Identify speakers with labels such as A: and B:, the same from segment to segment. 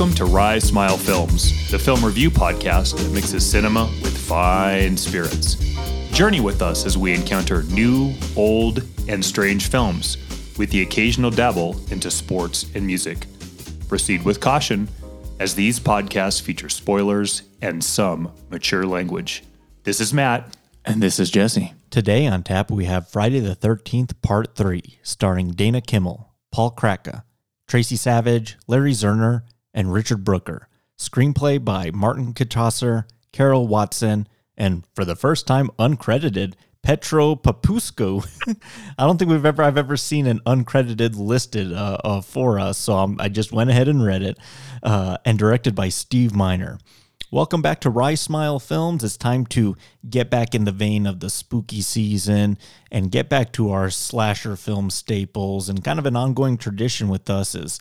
A: Welcome to Rise Smile Films, the film review podcast that mixes cinema with fine spirits. Journey with us as we encounter new, old, and strange films, with the occasional dabble into sports and music. Proceed with caution, as these podcasts feature spoilers and some mature language. This is Matt.
B: And this is Jesse.
C: Today on tap, we have Friday the 13th, Part 3, starring Dana Kimmel, Paul Kratka, Tracie Savage, Larry Zerner, and Richard Brooker. Screenplay by Martin Kitrosser, Carol Watson, and for the first time, uncredited, Petru Popescu. I don't think we've ever I've ever seen an uncredited listed uh, uh, for us, so I'm, i just went ahead and read it. Uh, and directed by Steve Miner. Welcome back to Rise Smile Films. It's time to get back in the vein of the spooky season and get back to our slasher film staples. And kind of an ongoing tradition with us is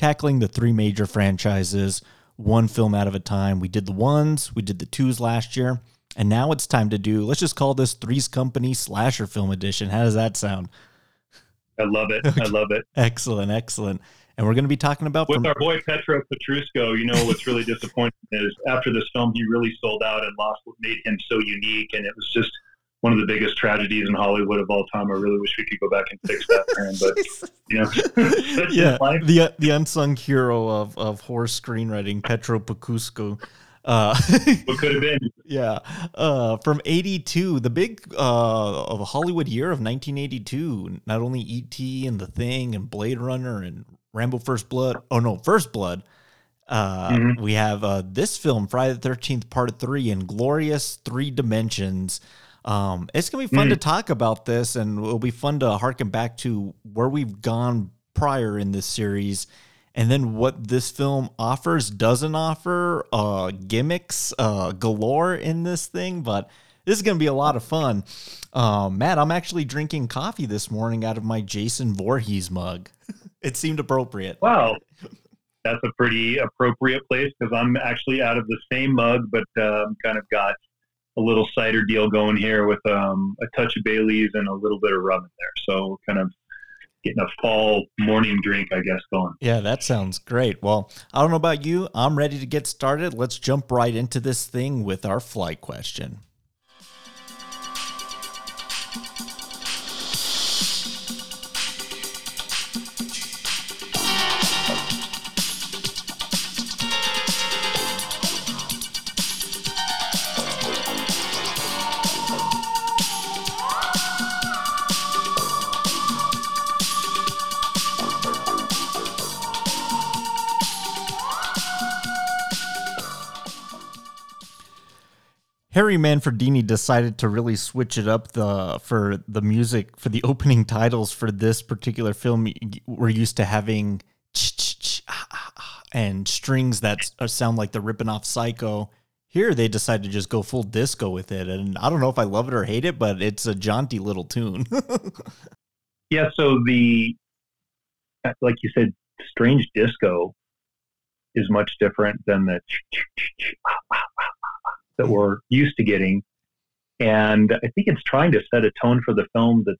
C: tackling the three major franchises, one film out of a time. We did the ones, we did the twos last year, and now it's time to do, let's just call this Three's Company Slasher Film Edition. How does that sound?
D: I love it. I love it.
C: excellent, excellent and we're going to be talking about
D: with from- our boy Petro Petrusco. You know what's really disappointing is after this film, he really sold out and lost what made him so unique, and it was just one of the biggest tragedies in Hollywood of all time. I really wish we could go back and fix that for him, but you know,
C: yeah, the the unsung hero of of horror screenwriting, Petro Petrusco.
D: Uh, what could have been?
C: Yeah, uh, from '82, the big uh, of Hollywood year of 1982. Not only E.T. and The Thing and Blade Runner and Rambo First Blood. Oh no, First Blood. Uh, mm-hmm. We have uh, this film, Friday the Thirteenth Part Three, in glorious three dimensions. Um, it's gonna be fun mm-hmm. to talk about this, and it'll be fun to harken back to where we've gone prior in this series, and then what this film offers, doesn't offer, uh, gimmicks uh, galore in this thing. But this is gonna be a lot of fun. Uh, Matt, I'm actually drinking coffee this morning out of my Jason Voorhees mug. It seemed appropriate.
D: Wow. That's a pretty appropriate place because I'm actually out of the same mug, but um, kind of got a little cider deal going here with um, a touch of Bailey's and a little bit of rum in there. So kind of getting a fall morning drink, I guess, going.
C: Yeah, that sounds great. Well, I don't know about you. I'm ready to get started. Let's jump right into this thing with our flight question. Harry Manfredini decided to really switch it up the for the music for the opening titles for this particular film. We're used to having ah, ah, ah, and strings that sound like they're ripping off Psycho. Here they decided to just go full disco with it, and I don't know if I love it or hate it, but it's a jaunty little tune.
D: yeah. So the like you said, strange disco is much different than the that we're used to getting. And I think it's trying to set a tone for the film that's,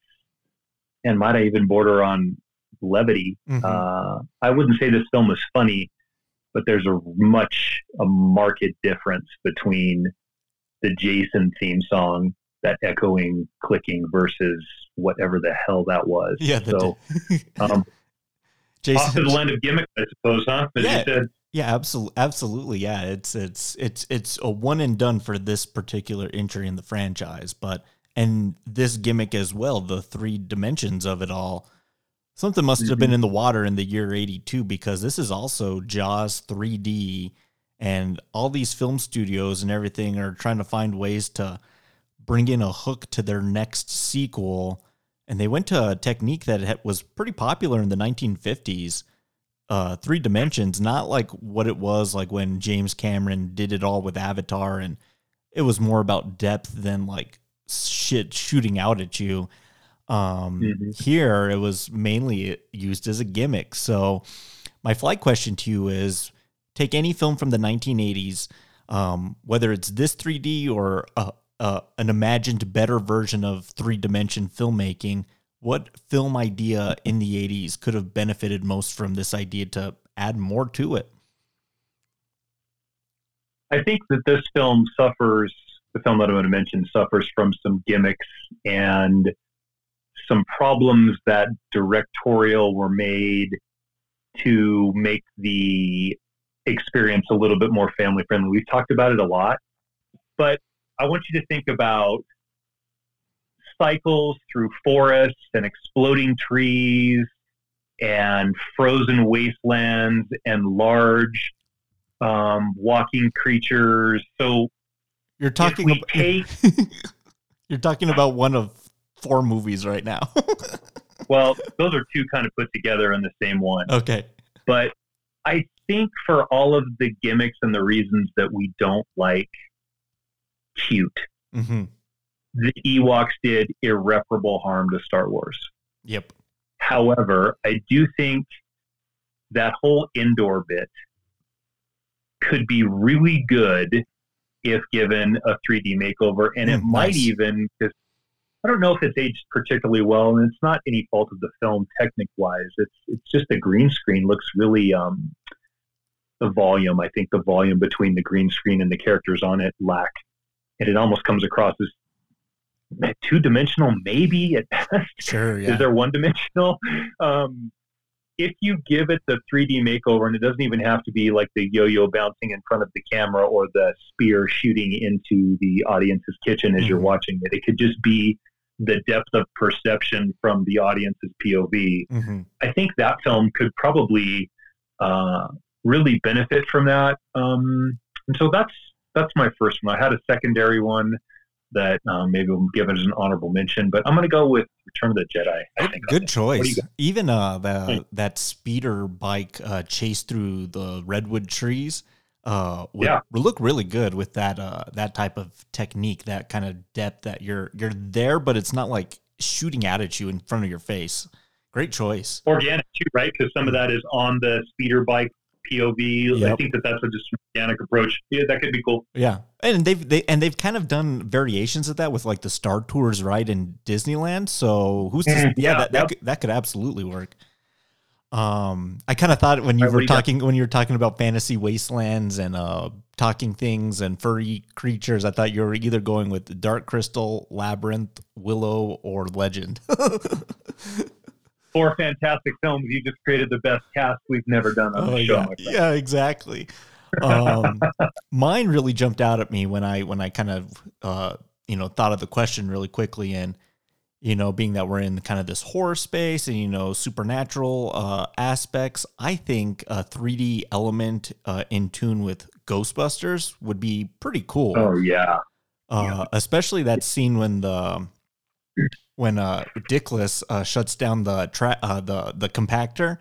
D: and might I even border on levity. Mm-hmm. Uh, I wouldn't say this film is funny, but there's a much, a marked difference between the Jason theme song, that echoing, clicking versus whatever the hell that was.
C: Yeah.
D: So, um, Jason, off to the land of gimmicks, I suppose, huh?
C: As yeah. Yeah, absolutely, absolutely. Yeah, it's it's it's it's a one and done for this particular entry in the franchise, but and this gimmick as well, the three dimensions of it all. Something must have been mm-hmm. in the water in the year 82 because this is also Jaws 3D and all these film studios and everything are trying to find ways to bring in a hook to their next sequel and they went to a technique that was pretty popular in the 1950s uh, three dimensions, not like what it was like when James Cameron did it all with Avatar, and it was more about depth than like shit shooting out at you. Um, mm-hmm. Here, it was mainly used as a gimmick. So, my flight question to you is: take any film from the 1980s, um, whether it's this 3D or a, a, an imagined better version of three dimension filmmaking what film idea in the 80s could have benefited most from this idea to add more to it?
D: I think that this film suffers. The film that I'm going to mention suffers from some gimmicks and some problems that directorial were made to make the experience a little bit more family friendly. We've talked about it a lot, but I want you to think about cycles through forests and exploding trees and frozen wastelands and large um, walking creatures. So
C: you're talking about take, you're talking about one of four movies right now.
D: well, those are two kind of put together in the same one.
C: Okay.
D: But I think for all of the gimmicks and the reasons that we don't like cute, mm-hmm. The Ewoks did irreparable harm to Star Wars.
C: Yep.
D: However, I do think that whole indoor bit could be really good if given a 3D makeover, and mm, it might nice. even because I don't know if it's aged particularly well, and it's not any fault of the film technic wise. It's it's just the green screen looks really um, the volume. I think the volume between the green screen and the characters on it lack, and it almost comes across as two dimensional, maybe at best.
C: Sure, yeah.
D: Is there one dimensional? Um, if you give it the 3D makeover, and it doesn't even have to be like the yo-yo bouncing in front of the camera or the spear shooting into the audience's kitchen as mm-hmm. you're watching it, it could just be the depth of perception from the audience's POV. Mm-hmm. I think that film could probably uh, really benefit from that. Um, and so that's that's my first one. I had a secondary one that um, maybe we'll give it as an honorable mention, but I'm going to go with Return of the Jedi.
C: I think good choice. Even uh, the, that speeder bike uh, chase through the redwood trees uh, would, yeah. would look really good with that uh, that type of technique, that kind of depth that you're you're there, but it's not like shooting out at you in front of your face. Great choice.
D: Organic too, right? Because some of that is on the speeder bike POV. Yep. I think that that's a just organic approach. Yeah, that could be cool.
C: Yeah, and they've they and they've kind of done variations of that with like the Star Tours ride in Disneyland. So who's to, mm, yeah, yeah, that that, yep. could, that could absolutely work. Um, I kind of thought when you right, were talking when you were talking about fantasy wastelands and uh talking things and furry creatures, I thought you were either going with Dark Crystal, Labyrinth, Willow, or Legend.
D: four fantastic films. You just created the best cast we've never done on oh, the
C: show. Yeah, yeah exactly. Um, mine really jumped out at me when I when I kind of uh, you know thought of the question really quickly and you know being that we're in kind of this horror space and you know supernatural uh, aspects i think a 3d element uh, in tune with ghostbusters would be pretty cool
D: oh yeah,
C: uh, yeah. especially that scene when the when uh, Dickless uh, shuts down the tra- uh, the the compactor,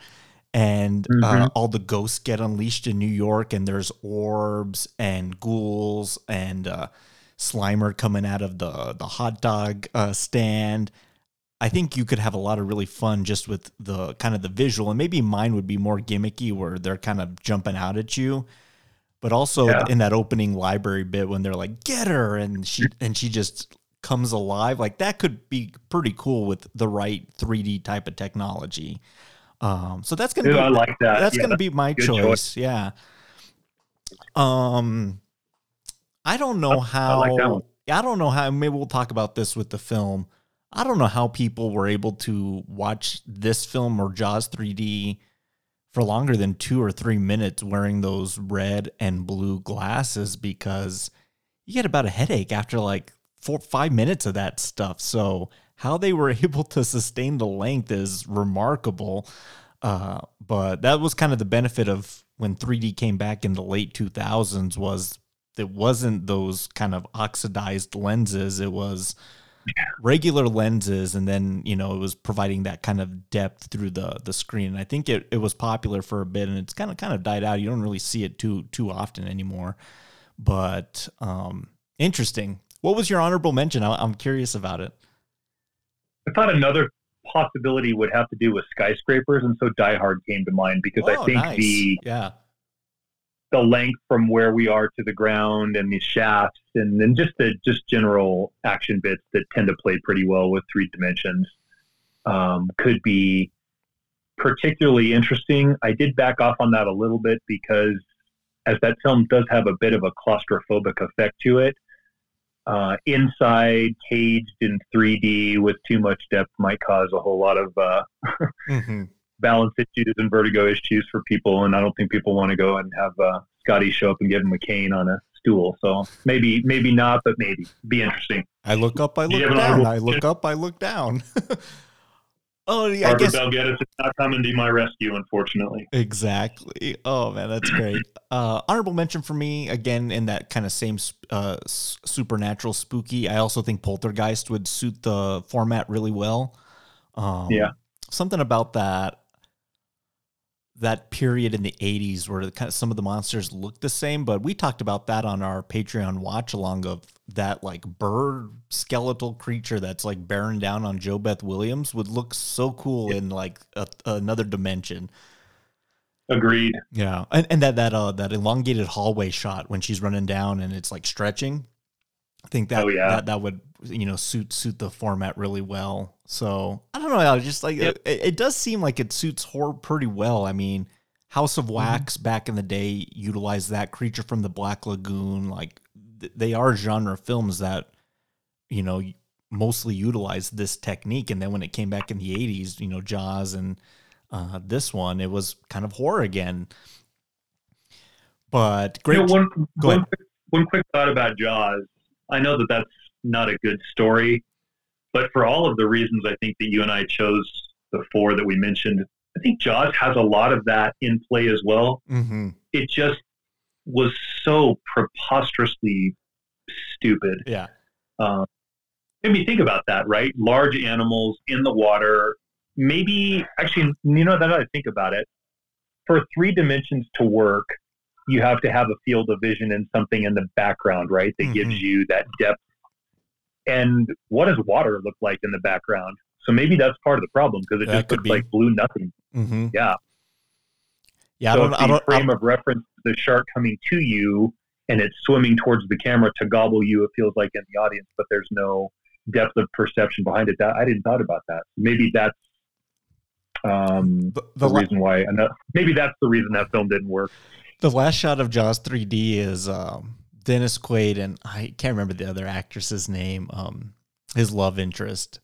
C: and uh, mm-hmm. all the ghosts get unleashed in New York, and there's orbs and ghouls and uh, Slimer coming out of the the hot dog uh, stand. I think you could have a lot of really fun just with the kind of the visual, and maybe mine would be more gimmicky, where they're kind of jumping out at you but also yeah. in that opening library bit when they're like get her and she and she just comes alive like that could be pretty cool with the right 3d type of technology um so that's gonna
D: Dude,
C: be
D: I like that
C: that's yeah, gonna be my choice. choice. yeah um i don't know how I, like I don't know how maybe we'll talk about this with the film i don't know how people were able to watch this film or jaws 3d for longer than two or three minutes wearing those red and blue glasses because you get about a headache after like four five minutes of that stuff. So how they were able to sustain the length is remarkable. Uh, but that was kind of the benefit of when 3D came back in the late 2000s was it wasn't those kind of oxidized lenses. It was regular lenses and then you know it was providing that kind of depth through the the screen and i think it, it was popular for a bit and it's kind of kind of died out you don't really see it too too often anymore but um interesting what was your honorable mention? I'm curious about it.
D: I thought another possibility would have to do with skyscrapers, and so Die Hard came to mind because oh, I think nice. the
C: yeah
D: the length from where we are to the ground and the shafts and then just the just general action bits that tend to play pretty well with three dimensions um, could be particularly interesting. I did back off on that a little bit because as that film does have a bit of a claustrophobic effect to it. Uh, inside, caged in 3D with too much depth might cause a whole lot of uh, mm-hmm. balance issues and vertigo issues for people. And I don't think people want to go and have uh, Scotty show up and give him a cane on a stool. So maybe, maybe not, but maybe be interesting.
C: I look up, I look down. I look up, I look down.
D: Oh, yeah, I guess Bel Geddes is not coming to my rescue, unfortunately.
C: Exactly. Oh man, that's great. uh, honorable mention for me again in that kind of same uh, supernatural spooky. I also think Poltergeist would suit the format really well.
D: Um, yeah,
C: something about that that period in the 80s where kind of some of the monsters looked the same but we talked about that on our patreon watch along of that like bird skeletal creature that's like bearing down on JoBeth Williams would look so cool in like a, another dimension.
D: Agreed.
C: Yeah, and, and that that uh that elongated hallway shot when she's running down and it's like stretching. I think that oh, yeah. that that would you know suit suit the format really well. So I don't know. I just like yep. it, it, does seem like it suits horror pretty well. I mean, House of mm-hmm. Wax mm-hmm. back in the day utilized that creature from the Black Lagoon. Like they are genre films that you know mostly utilize this technique and then when it came back in the 80s you know jaws and uh, this one it was kind of horror again but great you know,
D: one, one quick, one quick thought about jaws i know that that's not a good story but for all of the reasons i think that you and i chose the four that we mentioned i think jaws has a lot of that in play as well mm-hmm. it just was so preposterously stupid.
C: Yeah.
D: Um, made me think about that, right? Large animals in the water. Maybe, actually, you know, that I think about it, for three dimensions to work, you have to have a field of vision and something in the background, right? That mm-hmm. gives you that depth. And what does water look like in the background? So maybe that's part of the problem because it that just looks be. like blue nothing. Mm-hmm. Yeah.
C: Yeah,
D: so
C: I don't,
D: I don't, frame I don't, of reference the shark coming to you and it's swimming towards the camera to gobble you. It feels like in the audience, but there's no depth of perception behind it. That I didn't thought about that. Maybe that's um, the, the, the reason why. Maybe that's the reason that film didn't work.
C: The last shot of Jaws 3D is um, Dennis Quaid and I can't remember the other actress's name. Um, his love interest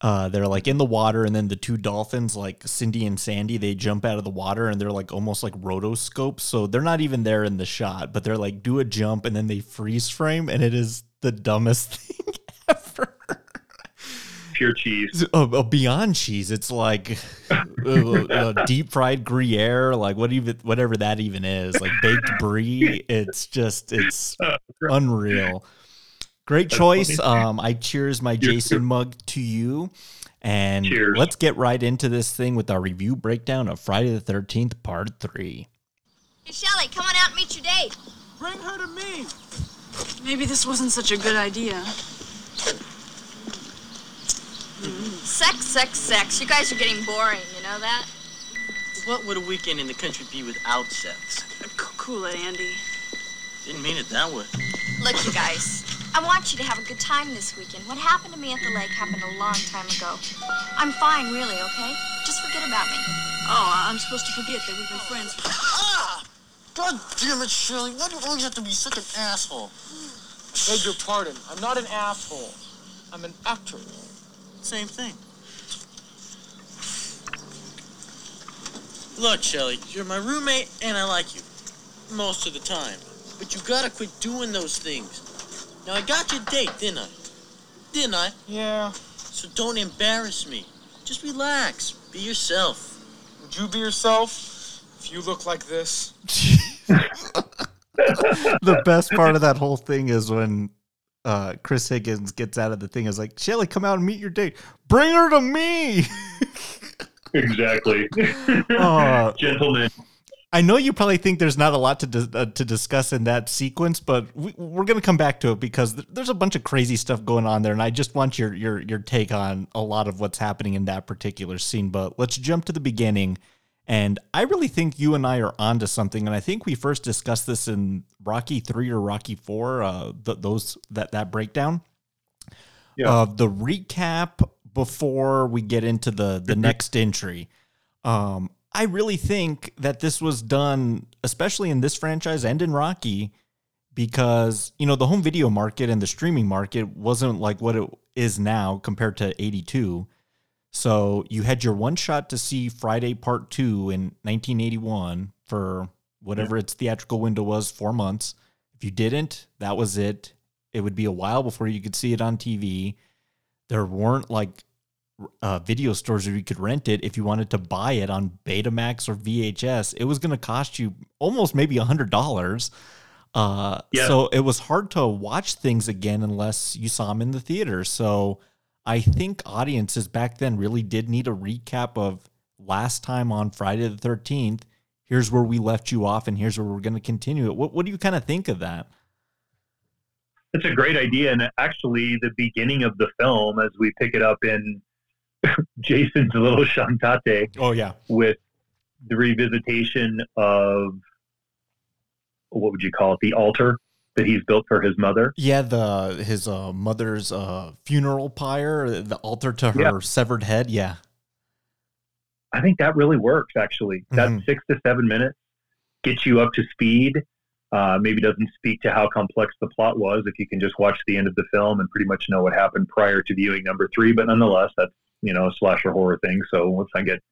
C: uh, they're like in the water, and then the two dolphins, like Cindy and Sandy, they jump out of the water, and they're like almost like rotoscopes. So they're not even there in the shot, but they're like do a jump, and then they freeze frame, and it is the dumbest thing.
D: Pure cheese,
C: uh, beyond cheese. It's like uh, uh, deep fried Gruyere, like what even whatever that even is, like baked brie. It's just it's unreal. Great That's choice. Um, I cheers my Jason mug to you. And cheers. let's get right into this thing with our review breakdown of Friday the 13th, part three.
B: Hey, Shelly, come on out and meet your date.
E: Bring her to me. Maybe this wasn't such a good idea.
B: Sex, sex, sex. You guys are getting boring, you know that?
F: What would a weekend in the country be without sex?
E: Cool it, Andy.
F: Didn't mean it that way.
B: Look, you guys. I want you to have a good time this weekend. What happened to me at the lake happened a long time ago. I'm fine, really, okay? Just forget about me.
E: Oh, I'm supposed to forget that we've been friends for...
F: Ah! God damn it, Shirley. Why do you always have to be such an asshole?
G: I beg your pardon. I'm not an asshole. I'm an actor.
F: Same thing. Look, Shelley, you're my roommate, and I like you. Most of the time. But you gotta quit doing those things. Now, I got your date, didn't I? Didn't I?
G: Yeah.
F: So don't embarrass me. Just relax. Be yourself.
G: Would you be yourself if you look like this?
C: the best part of that whole thing is when uh, Chris Higgins gets out of the thing is like, Shelly, come out and meet your date. Bring her to me.
D: exactly. Uh, Gentlemen.
C: I know you probably think there's not a lot to uh, to discuss in that sequence, but we, are going to come back to it because th- there's a bunch of crazy stuff going on there, and I just want your your your take on a lot of what's happening in that particular scene. But let's jump to the beginning, and I really think you and I are onto something, and I think we first discussed this in Rocky three or Rocky four, uh, th- those that that breakdown. Yeah. Uh, the recap before we get into the the mm-hmm. next entry. Um, I really think that this was done, especially in this franchise and in Rocky, because you know the home video market and the streaming market wasn't like what it is now compared to 82 so you had your one shot to see friday part 2 in 1981 for whatever yeah. its theatrical window was 4 months if you didn't that was it it would be a while before you could see it on tv there weren't like uh, video stores where you could rent it if you wanted to buy it on betamax or vhs it was going to cost you almost maybe a hundred dollars uh, yeah. So it was hard to watch things again unless you saw them in the theater. So I think audiences back then really did need a recap of last time on Friday the 13th. Here's where we left you off, and here's where we're going to continue it. What, what do you kind of think of that?
D: It's a great idea. And actually, the beginning of the film, as we pick it up in Jason's little chantate.
C: Oh, yeah.
D: With the revisitation of what would you call it? The altar that he's built for his mother.
C: Yeah, the his uh, mother's uh, funeral pyre, the altar to her yeah. severed head. Yeah,
D: I think that really works. Actually, that mm-hmm. six to seven minutes gets you up to speed. Uh, maybe doesn't speak to how complex the plot was if you can just watch the end of the film and pretty much know what happened prior to viewing number three. But nonetheless, that's you know a slasher horror thing. So once I get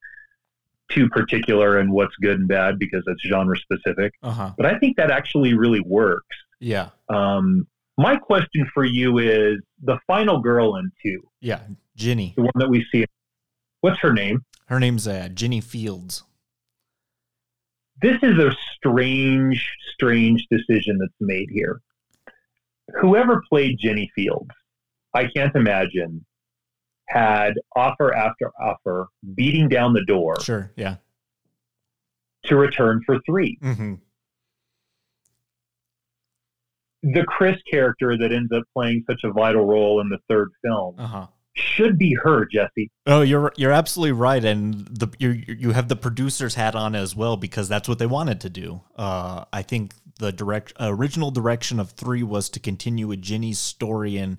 D: too particular in what's good and bad because it's genre specific. Uh-huh. But I think that actually really works.
C: Yeah.
D: Um, my question for you is the final girl in two.
C: Yeah, Ginny.
D: The one that we see. What's her name?
C: Her name's uh, Ginny Fields.
D: This is a strange, strange decision that's made here. Whoever played Ginny Fields, I can't imagine had offer after offer beating down the door.
C: Sure, yeah.
D: To return for 3
C: mm-hmm.
D: The Chris character that ends up playing such a vital role in the third film
C: uh-huh.
D: should be her, Jesse.
C: Oh, you're you're absolutely right, and the you you have the producer's hat on as well because that's what they wanted to do. Uh, I think the direct original direction of three was to continue with Ginny's story and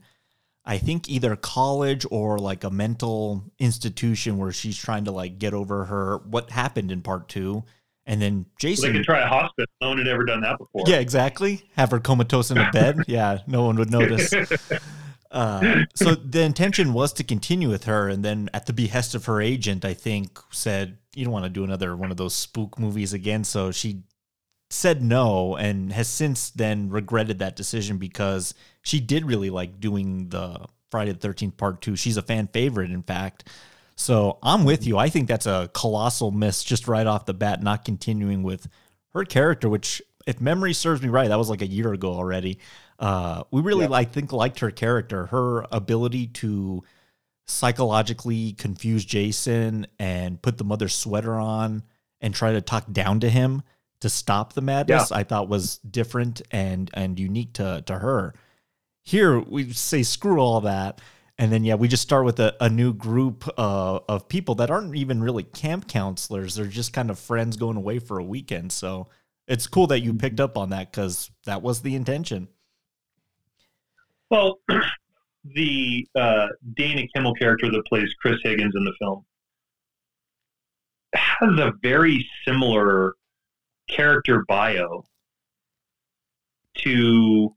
C: I think either college or like a mental institution where she's trying to like get over her what happened in part two. And then Jason.
D: Well, they could try a hospice. No one had ever done that before.
C: Yeah, exactly. Have her comatose in a bed. yeah, no one would notice. Uh, so the intention was to continue with her, and then at the behest of her agent, I think said, "You don't want to do another one of those spook movies again." So she said no and has since then regretted that decision because she did really like doing the Friday the 13th part 2. She's a fan favorite in fact. So, I'm with you. I think that's a colossal miss just right off the bat not continuing with her character which if memory serves me right, that was like a year ago already. Uh, we really yeah. like think liked her character, her ability to psychologically confuse Jason and put the mother's sweater on and try to talk down to him to stop the madness yeah. I thought was different and and unique to to her. Here we say screw all that. And then yeah, we just start with a, a new group uh, of people that aren't even really camp counselors. They're just kind of friends going away for a weekend. So it's cool that you picked up on that because that was the intention.
D: Well, the uh, Dana Kimmel character that plays Chris Higgins in the film has a very similar character bio to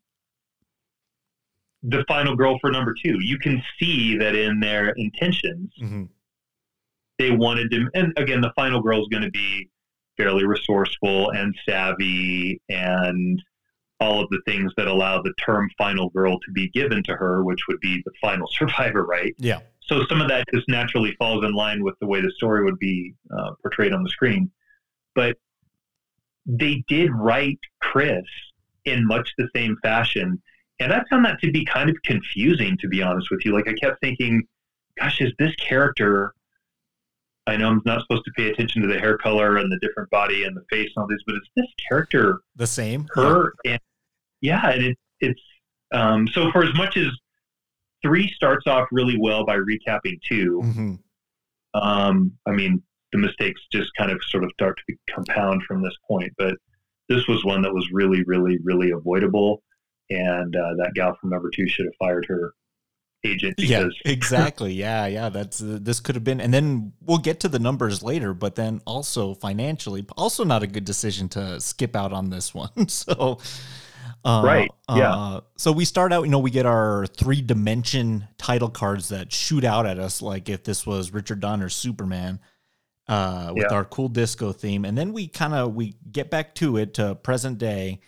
D: the final girl for number two. You can see that in their intentions, mm-hmm. they wanted to. And again, the final girl is going to be fairly resourceful and savvy and all of the things that allow the term final girl to be given to her, which would be the final survivor, right?
C: Yeah.
D: So some of that just naturally falls in line with the way the story would be uh, portrayed on the screen. But they did write Chris in much the same fashion. And I found that to be kind of confusing, to be honest with you. Like, I kept thinking, gosh, is this character. I know I'm not supposed to pay attention to the hair color and the different body and the face and all this, but is this character
C: the same?
D: Her yeah. and yeah, and it, it's um, so for as much as three starts off really well by recapping 2 mm-hmm. um, I mean, the mistakes just kind of sort of start to compound from this point. But this was one that was really, really, really avoidable. And uh, that gal from number two should have fired her agent.
C: Yeah, exactly. Yeah, yeah. That's uh, this could have been, and then we'll get to the numbers later. But then also financially, also not a good decision to skip out on this one. so, uh,
D: Right, yeah.
C: Uh, so we start out. You know, we get our three dimension title cards that shoot out at us, like if this was Richard Donner's Superman. Uh, with
D: Yeah.
C: our cool disco theme, and then we kind of we get back to it to present day,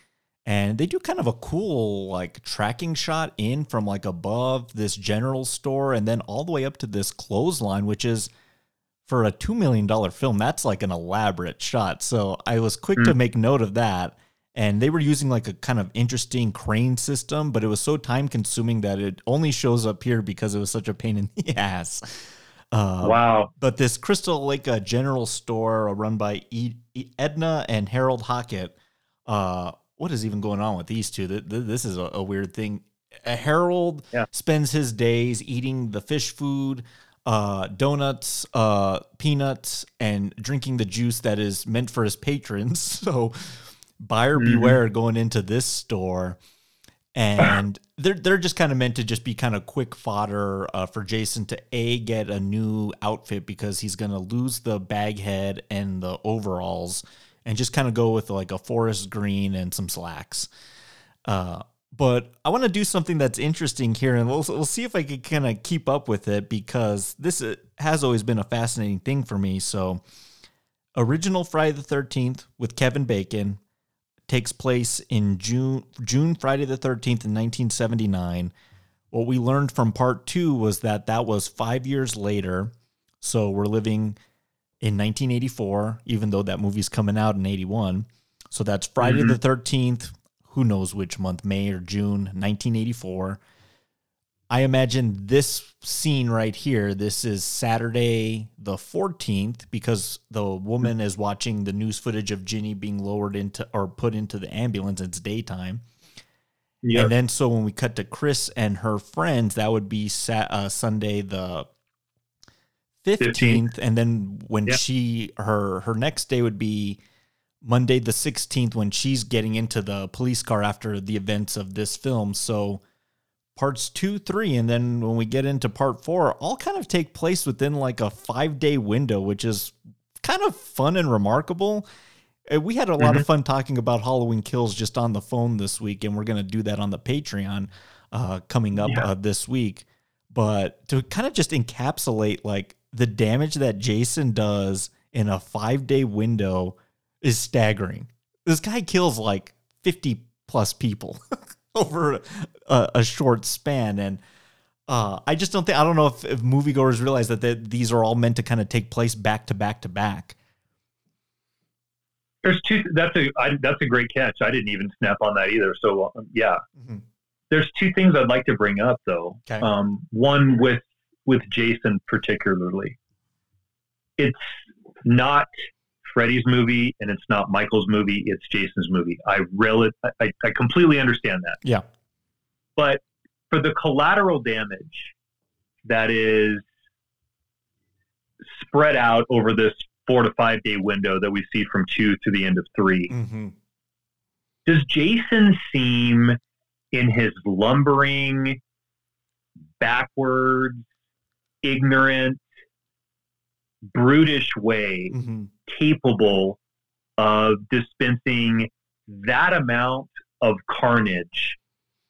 C: and they do kind of a cool like tracking shot in from like above this general store and then all the way up to this clothesline which is for a $2 million film that's like an elaborate shot. So i was quick to
D: Mm.
C: make note of that. And they were using like a kind of interesting crane system but it was so time consuming that it only shows up here because it was such a pain in the ass. Uh,
D: wow,
C: but this Crystal Lake uh, General Store, uh, run by e- E- Edna and Harold Hockett, uh, what is even going on with these two? Th- th- This is a, a weird thing. Uh, Harold
D: Yeah.
C: spends his days eating the fish food, uh, donuts, uh, peanuts, and drinking the juice that is meant for his patrons. So, buyer
D: Mhm.
C: beware going into this store and they're they're just kind of meant to just be kind of quick fodder uh, for Jason to a get a new outfit because he's gonna lose the bag head and the overalls and just kind of go with like a forest green and some slacks. Uh, but I want to do something that's interesting here, and we'll we'll see if I can kind of keep up with it because this uh, has always been a fascinating thing for me. So, original Friday the Thirteenth with Kevin Bacon takes place in June June Friday the 13th in 1979. What we learned from part 2 was that that was 5 years later. So we're living in 1984 even though that movie's coming out in 81. So that's Friday the 13th, who knows which month, May or June 1984. I imagine this scene right here, this is Saturday the 14th because the woman is watching the news footage of Ginny being lowered into or put into the ambulance. It's daytime.
D: yeah,
C: And then so when we cut to Chris and her friends, that would be Sat- uh, Sunday the 15th
D: 15th.
C: and then when
D: Yeah.
C: she her her next day would be Monday the 16th when she's getting into the police car after the events of this film. So parts 2, 3 and then when we get into part 4 all kind of take place within like a 5-day window, which is kind of fun and remarkable. We had a lot of fun talking about Halloween Kills just on the phone this week, and we're going to do that on the Patreon uh, coming up
D: Yeah.
C: uh, this week. But to kind of just encapsulate like the damage that Jason does in a five day window is staggering. This guy kills like 50 plus people over a, a short span. And uh, I just don't think, I don't know if, if moviegoers realize that they, these are all meant to kind of take place back to back to back.
D: there's two. That's a I, that's a great catch. I didn't even snap on that either. So um, yeah,
C: Mhm.
D: there's two things I'd like to bring up though.
C: Okay.
D: Um, one with with Jason particularly. It's not Freddy's movie and it's not Michael's movie. It's Jason's movie. I really, I, I completely understand that.
C: Yeah.
D: But for the collateral damage that is spread out over this four to five day window that we see from two to the end of three,
C: Mm-hmm.
D: does Jason seem in his lumbering, backwards, ignorant, brutish way
C: Mm-hmm.
D: capable of dispensing that amount of carnage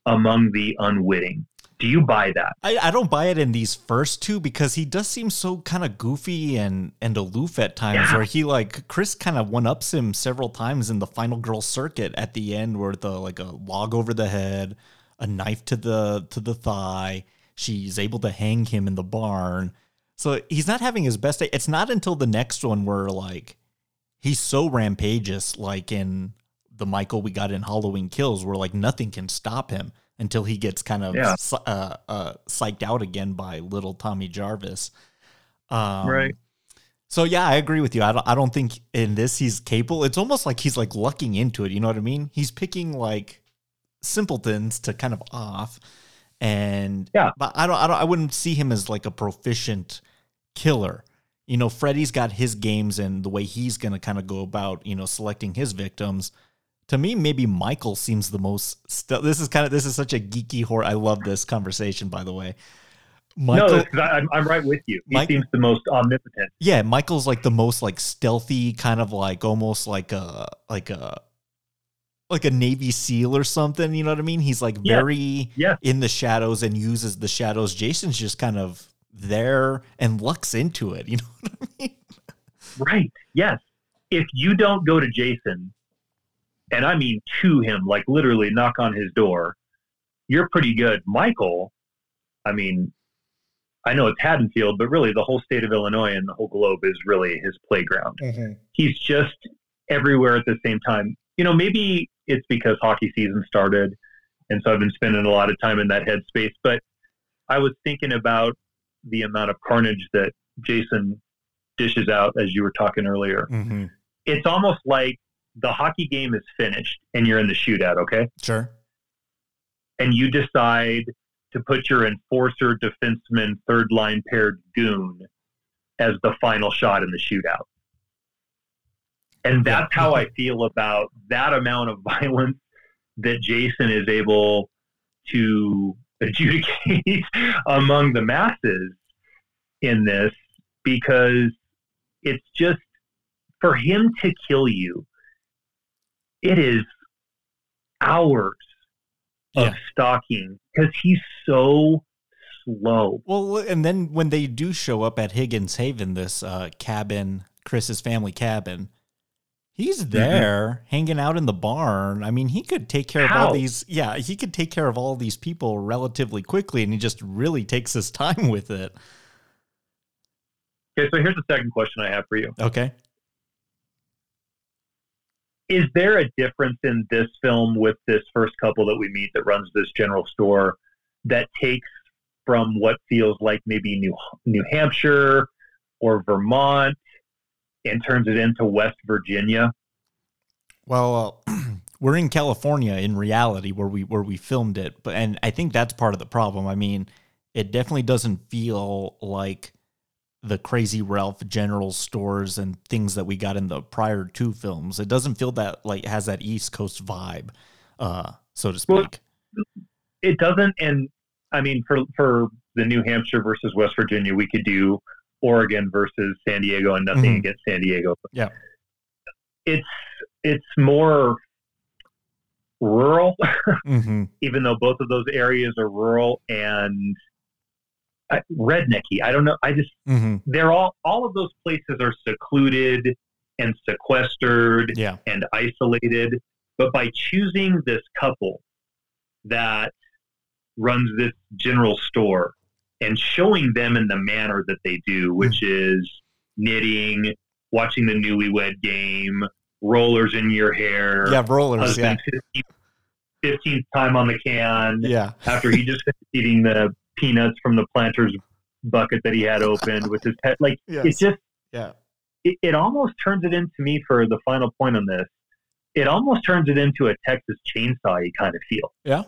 D: among the unwitting? Do you buy that?
C: I, I don't buy it in these first two because he does seem so kind of goofy and and aloof at times
D: Yeah.
C: where he like Chris kind of one ups him several times in the final girl circuit at the end where the like a log over the head, a knife to the to the thigh. She's able to hang him in the barn. So he's not having his best day. It's not until the next one where like he's so rampageous, like in the Michael we got in Halloween Kills, where like nothing can stop him until he gets kind of
D: Yeah.
C: uh, uh, psyched out again by little Tommy Jarvis. Um,
D: Right.
C: So yeah, I agree with you. I don't. I don't think in this he's capable. It's almost like he's like lucking into it. You know what I mean? He's picking like simpletons to kind of off, and
D: Yeah.
C: But I don't. I don't. I wouldn't see him as like a proficient killer. You know, Freddy's got his games and the way he's gonna kind of go about you know selecting his victims. To me, maybe Michael seems the most. St- this is kind of this is such a geeky horror. I love this conversation, by the way. Michael,
D: no, I'm, I'm right with you. He
C: Mike-
D: seems the most omnipotent.
C: yeah, Michael's like the most like stealthy, kind of like almost like a like a like a Navy SEAL or something. You know what I mean? He's like
D: Yeah.
C: very
D: Yes.
C: in the shadows and uses the shadows. Jason's just kind of there and lucks into it. You know what I mean?
D: Right. Yes. If you don't go to Jason, and I mean to him, like literally knock on his door, you're pretty good. Michael, I mean, I know it's Haddonfield, but really the whole state of Illinois and the whole globe is really his playground. Mm-hmm. He's just everywhere at the same time. You know, maybe it's because hockey season started, and so I've been spending a lot of time in that headspace. But I was thinking about the amount of carnage that Jason dishes out, as you were talking earlier.
C: Mm-hmm.
D: It's almost like the hockey game is finished and you're in the shootout, okay?
C: Sure.
D: And you decide to put your enforcer, defenseman, third line paired goon as the final shot in the shootout. And that's how I feel about that amount of violence that Jason is able to adjudicate among the masses in this because it's just for him to kill you, it is hours of stalking because he's so slow.
C: Well, and then when they do show up at Higgins Haven, this uh, cabin, Chris's family cabin, he's mm-hmm. there hanging out in the barn. I mean, he could take care of all these. Yeah, he could take care of all these people relatively quickly, and he just really takes his time with it.
D: Okay, so here's the second question I have for you.
C: Okay.
D: Is there a difference in this film with this first couple that we meet that runs this general store that takes from what feels like maybe New New Hampshire or Vermont and turns it into West Virginia?
C: Well, uh, we're in California in reality where we where we filmed it, but and I think that's part of the problem. I mean, it definitely doesn't feel like the Crazy Ralph general stores and things that we got in the prior two films. It doesn't feel that like it has that East Coast vibe, uh, so to speak.
D: Well, It doesn't, and I mean for for the New Hampshire versus West Virginia, we could do Oregon versus San Diego, and nothing
C: Mhm.
D: against San Diego.
C: Yeah.
D: it's it's more rural,
C: mm-hmm.
D: even though both of those areas are rural and uh, rednecky. I don't know. I just
C: Mm-hmm.
D: they're all all of those places are secluded and sequestered
C: Yeah.
D: and isolated. But by choosing this couple that runs this general store and showing them in the manner that they do, hmm. which is knitting, watching the newlywed game, rollers in your hair,
C: Yeah, rollers. Yeah.
D: husband 15th, 15th time on the can
C: Yeah.
D: after he just finished eating the peanuts from the planter's bucket that he had opened with his pet. Like
C: Yes.
D: it just
C: Yeah.
D: it, it almost turns it into me for the final point on this. It almost turns it into a Texas chainsaw kind of feel.
C: Yeah.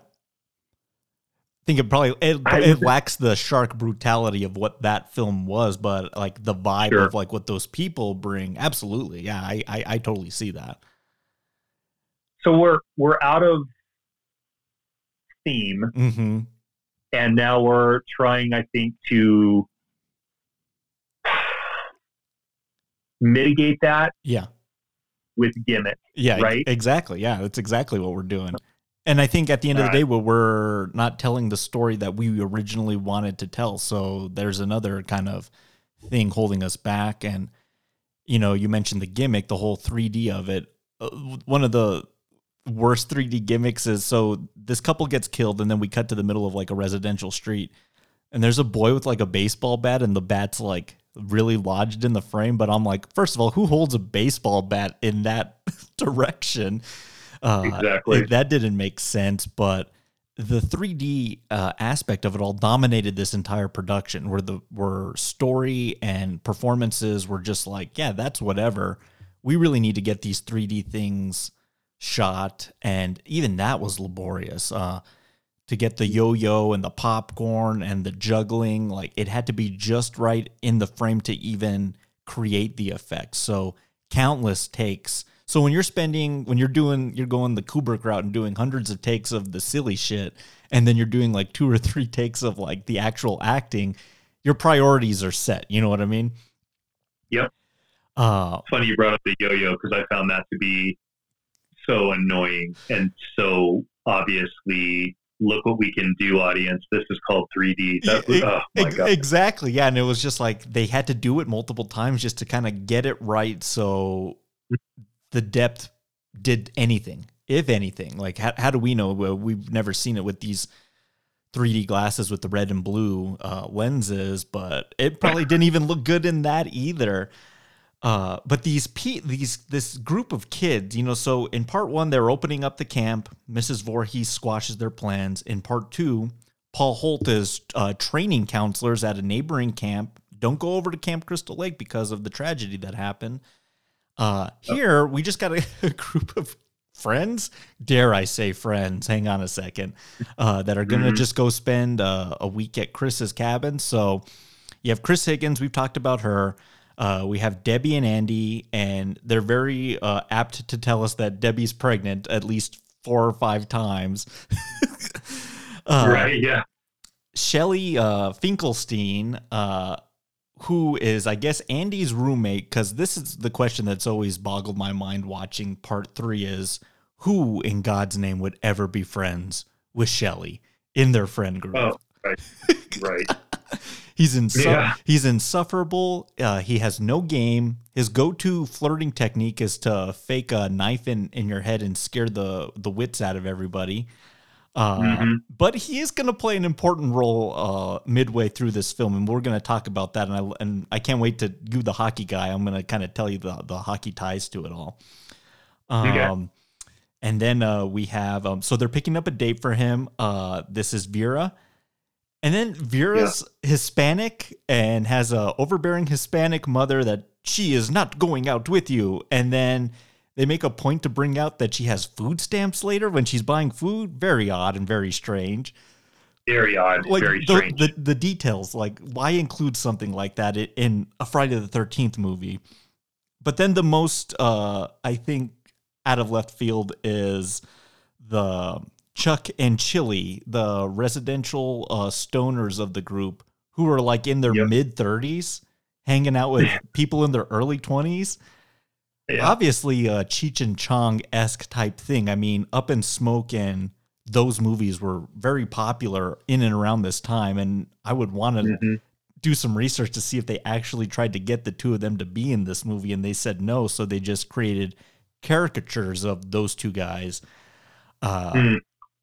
C: I think it probably it, it lacks the shark brutality of what that film was, but like the vibe
D: Sure.
C: of like what those people bring. Absolutely, yeah, I I, I totally see that.
D: So we're we're out of theme,
C: Mm-hmm.
D: and now we're trying, I think, to mitigate that
C: Yeah,
D: with gimmick.
C: yeah,
D: Right?
C: Exactly. Yeah, that's exactly what we're doing. And I think at the end of the
D: Alright.
C: day, well, we're not telling the story that we originally wanted to tell. So there's another kind of thing holding us back. And you know, you mentioned the gimmick, the whole 3D of it. Uh, one of the worst 3D gimmicks is so this couple gets killed, and then we cut to the middle of like a residential street, and there's a boy with like a baseball bat, and the bat's like really lodged in the frame. But I'm like, first of all, who holds a baseball bat in that direction? Uh,
D: Exactly.
C: that didn't make sense, but the 3D uh, aspect of it all dominated this entire production, where the where story and performances were just like, yeah, that's whatever. We really need to get these 3D things shot, and even that was laborious. Uh, to get the yo-yo and the popcorn and the juggling, like it had to be just right in the frame to even create the effects. So countless takes So when you're spending, when you're doing, you're going the Kubrick route and doing hundreds of takes of the silly shit, and then you're doing like two or three takes of like the actual acting, your priorities are set. You know what I mean?
D: Yep.
C: Uh,
D: Funny you brought up the yo-yo because I found that to be so annoying and so obviously look what we can do audience this is called 3d that was, oh my god
C: Exactly. Yeah. And it was just like they had to do it multiple times just to kind of get it right. So the depth did anything, if anything. Like, how, how do we know? Well, we've never seen it with these 3D glasses with the red and blue uh, lenses, but it probably didn't even look good in that either. Uh, but these pe- these this group of kids, you know, so in part one they're opening up the camp. Mrs. Voorhees squashes their plans. In part two, Paul Holt is uh, training counselors at a neighboring camp. Don't go over to Camp Crystal Lake because of the tragedy that happened. Uh, here we just got a, a group of friends, dare I say friends? Hang on a second, uh, that are gonna just go spend uh, a week at Chris's cabin. So you have Chris Higgins. We've talked about her. Uh, we have Debbie and Andy, and they're very uh, apt to tell us that Debbie's pregnant at least four or five times. uh,
D: right yeah
C: Shelly uh, Finkelstein, uh, who is, I guess, Andy's roommate, because this is the question that's always boggled my mind watching part three is who in God's name would ever be friends with Shelly in their friend group?
D: oh right right
C: He's insu-
D: Yeah.
C: he's insufferable. Uh, he has no game. His go-to flirting technique is to fake a knife in, in your head and scare the the wits out of everybody. Uh,
D: Mhm.
C: But he is going to play an important role uh, midway through this film, and we're going to talk about that. And I and I can't wait to you, the hockey guy. I'm going to kind of tell you the the hockey ties to it all. Um,
D: Okay.
C: And then uh, we have um, so they're picking up a date for him. Uh, this is Vera. And then Vera's Hispanic and has a overbearing Hispanic mother that she is not going out with you. And then they make a point to bring out that she has food stamps later when she's buying food. Very odd and very strange.
D: very odd
C: Like
D: very
C: the,
D: strange
C: the the details, like why include something like that in a Friday the Thirteenth movie? But then the most uh, I think out of left field is the Chuck and Chili, the residential uh, stoners of the group, who are like in their
D: Yep.
C: mid thirties, hanging out with people in their early twenties.
D: Yeah.
C: Obviously, a Cheech and Chong esque type thing. I mean, Up in Smoke and those movies were very popular in and around this time, and I would want to
D: Mhm.
C: do some research to see if they actually tried to get the two of them to be in this movie, and they said no, so they just created caricatures of those two guys. Uh,
D: Mm.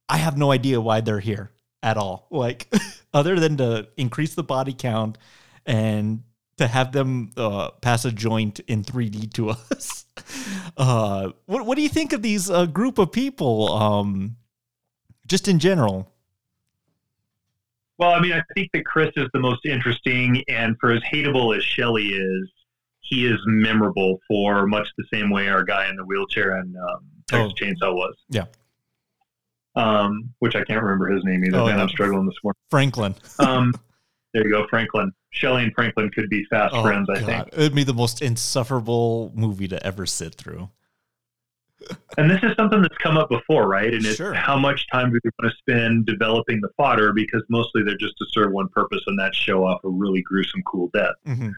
C: I have no idea why they're here at all. Like, other than to increase the body count and to have them uh, pass a joint in 3D to us. Uh, what what do you think of these uh, group of people? Um, just in general.
D: Well, I mean, I think that Chris is the most interesting, and for as hateable as Shelley is, he is memorable for much the same way our guy in the wheelchair and um, Texas
C: Oh.
D: Chainsaw was.
C: Yeah.
D: Um, which I can't remember his name either.
C: Oh,
D: Man,
C: yeah.
D: I'm struggling this morning.
C: Franklin.
D: Um, there you go, Franklin. Shelley and Franklin could be fast
C: Oh,
D: friends, I
C: God.
D: think.
C: It'd be the most insufferable movie to ever sit through.
D: And this is something that's come up before, right? And it's
C: Sure.
D: how much time do we want to spend developing the fodder because mostly they're just to serve one purpose, and that's show off a really gruesome, cool death.
C: Mhm.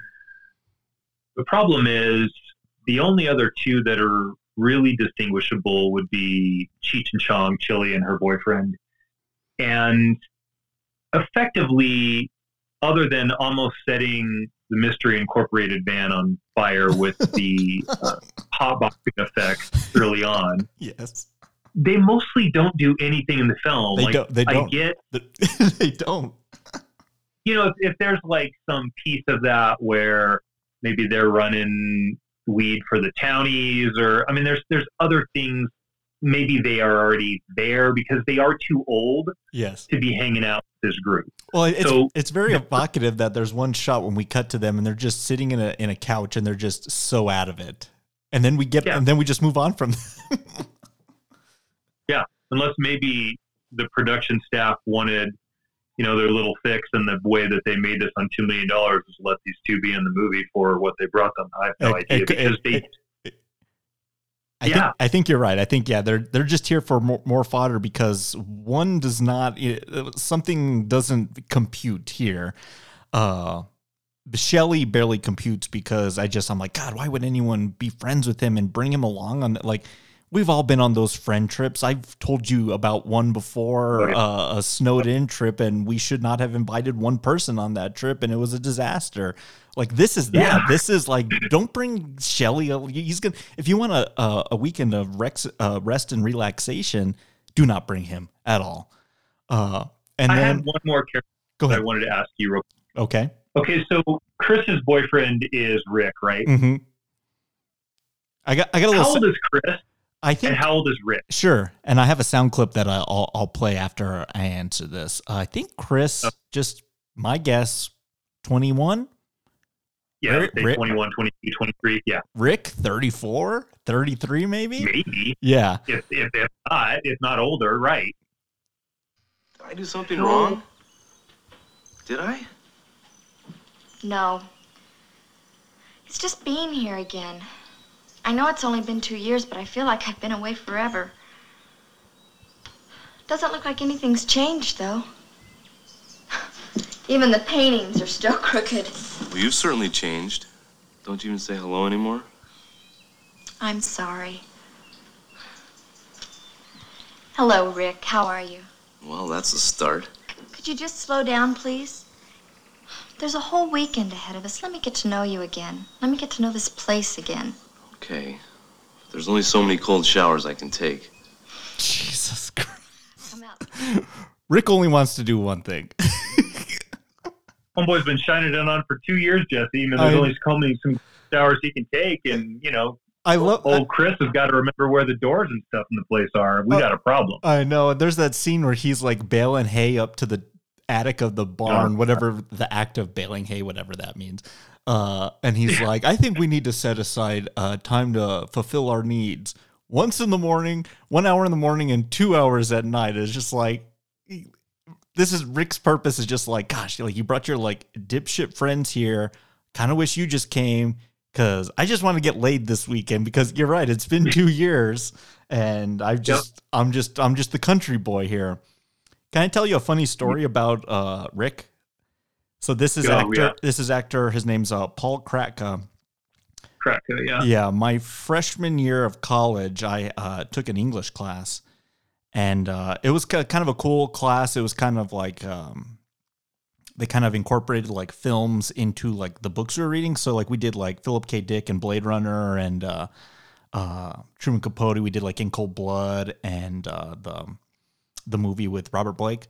D: The problem is the only other two that are really distinguishable would be Cheech and Chong, Chili, and her boyfriend. And effectively, other than almost setting the Mystery Incorporated band on fire with the uh, hotboxing effect early on,
C: Yes.
D: they mostly don't do anything in the film.
C: They
D: like,
C: don't- they don't.
D: get
C: they don't.
D: you know, if, if there's like some piece of that where maybe they're running weed for the townies, or I mean, there's there's other things. Maybe they are already there because they are too old
C: Yes.
D: to be hanging out with this group.
C: Well, it's
D: So-
C: it's very evocative that there's one shot when we cut to them and they're just sitting in a in a couch and they're just so out of it. And then we get
D: Yeah.
C: and then we just move on from them.
D: yeah, Unless maybe the production staff wanted, you know, their little fix, and the way that they made this on two million dollars is let these two be in the movie for what they brought them. I have no
C: It-
D: idea
C: it-
D: because
C: it-
D: they.
C: I
D: Yeah.
C: think I think you're right. I think yeah, they're they're just here for more, more fodder because one does not something doesn't compute here. Uh Shelley barely computes because I just I'm like God, why would anyone be friends with him and bring him along on like we've all been on those friend trips. I've told you about one before, uh, a snowed in trip, and we should not have invited one person on that trip, and it was a disaster. Like this is that.
D: Yeah.
C: This is like don't bring Shelly. He's gonna if you want a a, a weekend of rex, uh, rest and relaxation, do not bring him at all. Uh, and
D: I
C: then
D: one more character
C: go
D: that I wanted to ask you. real-
C: Okay.
D: Okay, so Chris's boyfriend is Rick, right?
C: hmm I got I got a little.
D: How old is Chris
C: I
D: and
C: think
D: how old is Rick?
C: Sure. And I have a sound clip that I'll, I'll play after I answer this. Uh, I think Chris, just my guess, 21.
D: Yeah,
C: Rick- Rick-
D: 21, 22, 23. Yeah,
C: Rick, 34, 33, maybe?
D: maybe.
C: Yeah.
D: If, if, if not, if not older, right.
H: Did I do something wrong? Did I?
B: No. It's just being here again. I know it's only been two years, but I feel like I've been away forever. Doesn't look like anything's changed, though. Even the paintings are still crooked.
H: Well, you've certainly changed. Don't you even say hello anymore?
B: I'm sorry. Hello, Rick. How are you?
H: Well, that's a start.
B: Could you just slow down, please? There's a whole weekend ahead of us. Let me get to know you again. Let me get to know this place again.
H: Okay. There's only so many cold showers I can take.
C: Jesus Christ.
B: Come out.
C: Rick only wants to do one thing.
D: Homeboy's been shining it on for two years, Jesse. And there's
C: I-
D: only so many some showers he can take, and you know,
C: I love.
D: old Chris has got to remember where the doors and stuff in the place are. We
C: Oh.
D: got a problem.
C: I know. and There's that scene where he's like baling hay up to the attic of the barn,
D: Oh.
C: whatever the act of baling hay, whatever that means. Uh, and he's like, I think we need to set aside uh, time to fulfill our needs. Once in the morning, one hour in the morning, and two hours at night. It's just like, this is Rick's purpose is just like, gosh, like you brought your like dipshit friends here. Kind of wish you just came because I just want to get laid this weekend because you're right. It's been two years and I've just, I'm just, I'm just the country boy here. Can I tell you a funny story about uh, Rick? So this is
D: Oh,
C: actor.
D: yeah.
C: This is actor. His name's uh, Paul Kratka.
D: Correct. Yeah.
C: Yeah, my freshman year of college, I uh, took an English class, and uh, it was kind of a cool class. It was kind of like um, they kind of incorporated like films into like the books we were reading. So like we did like Philip K. Dick and Blade Runner and uh, uh, Truman Capote. We did like In Cold Blood and uh, the the movie with Robert Blake.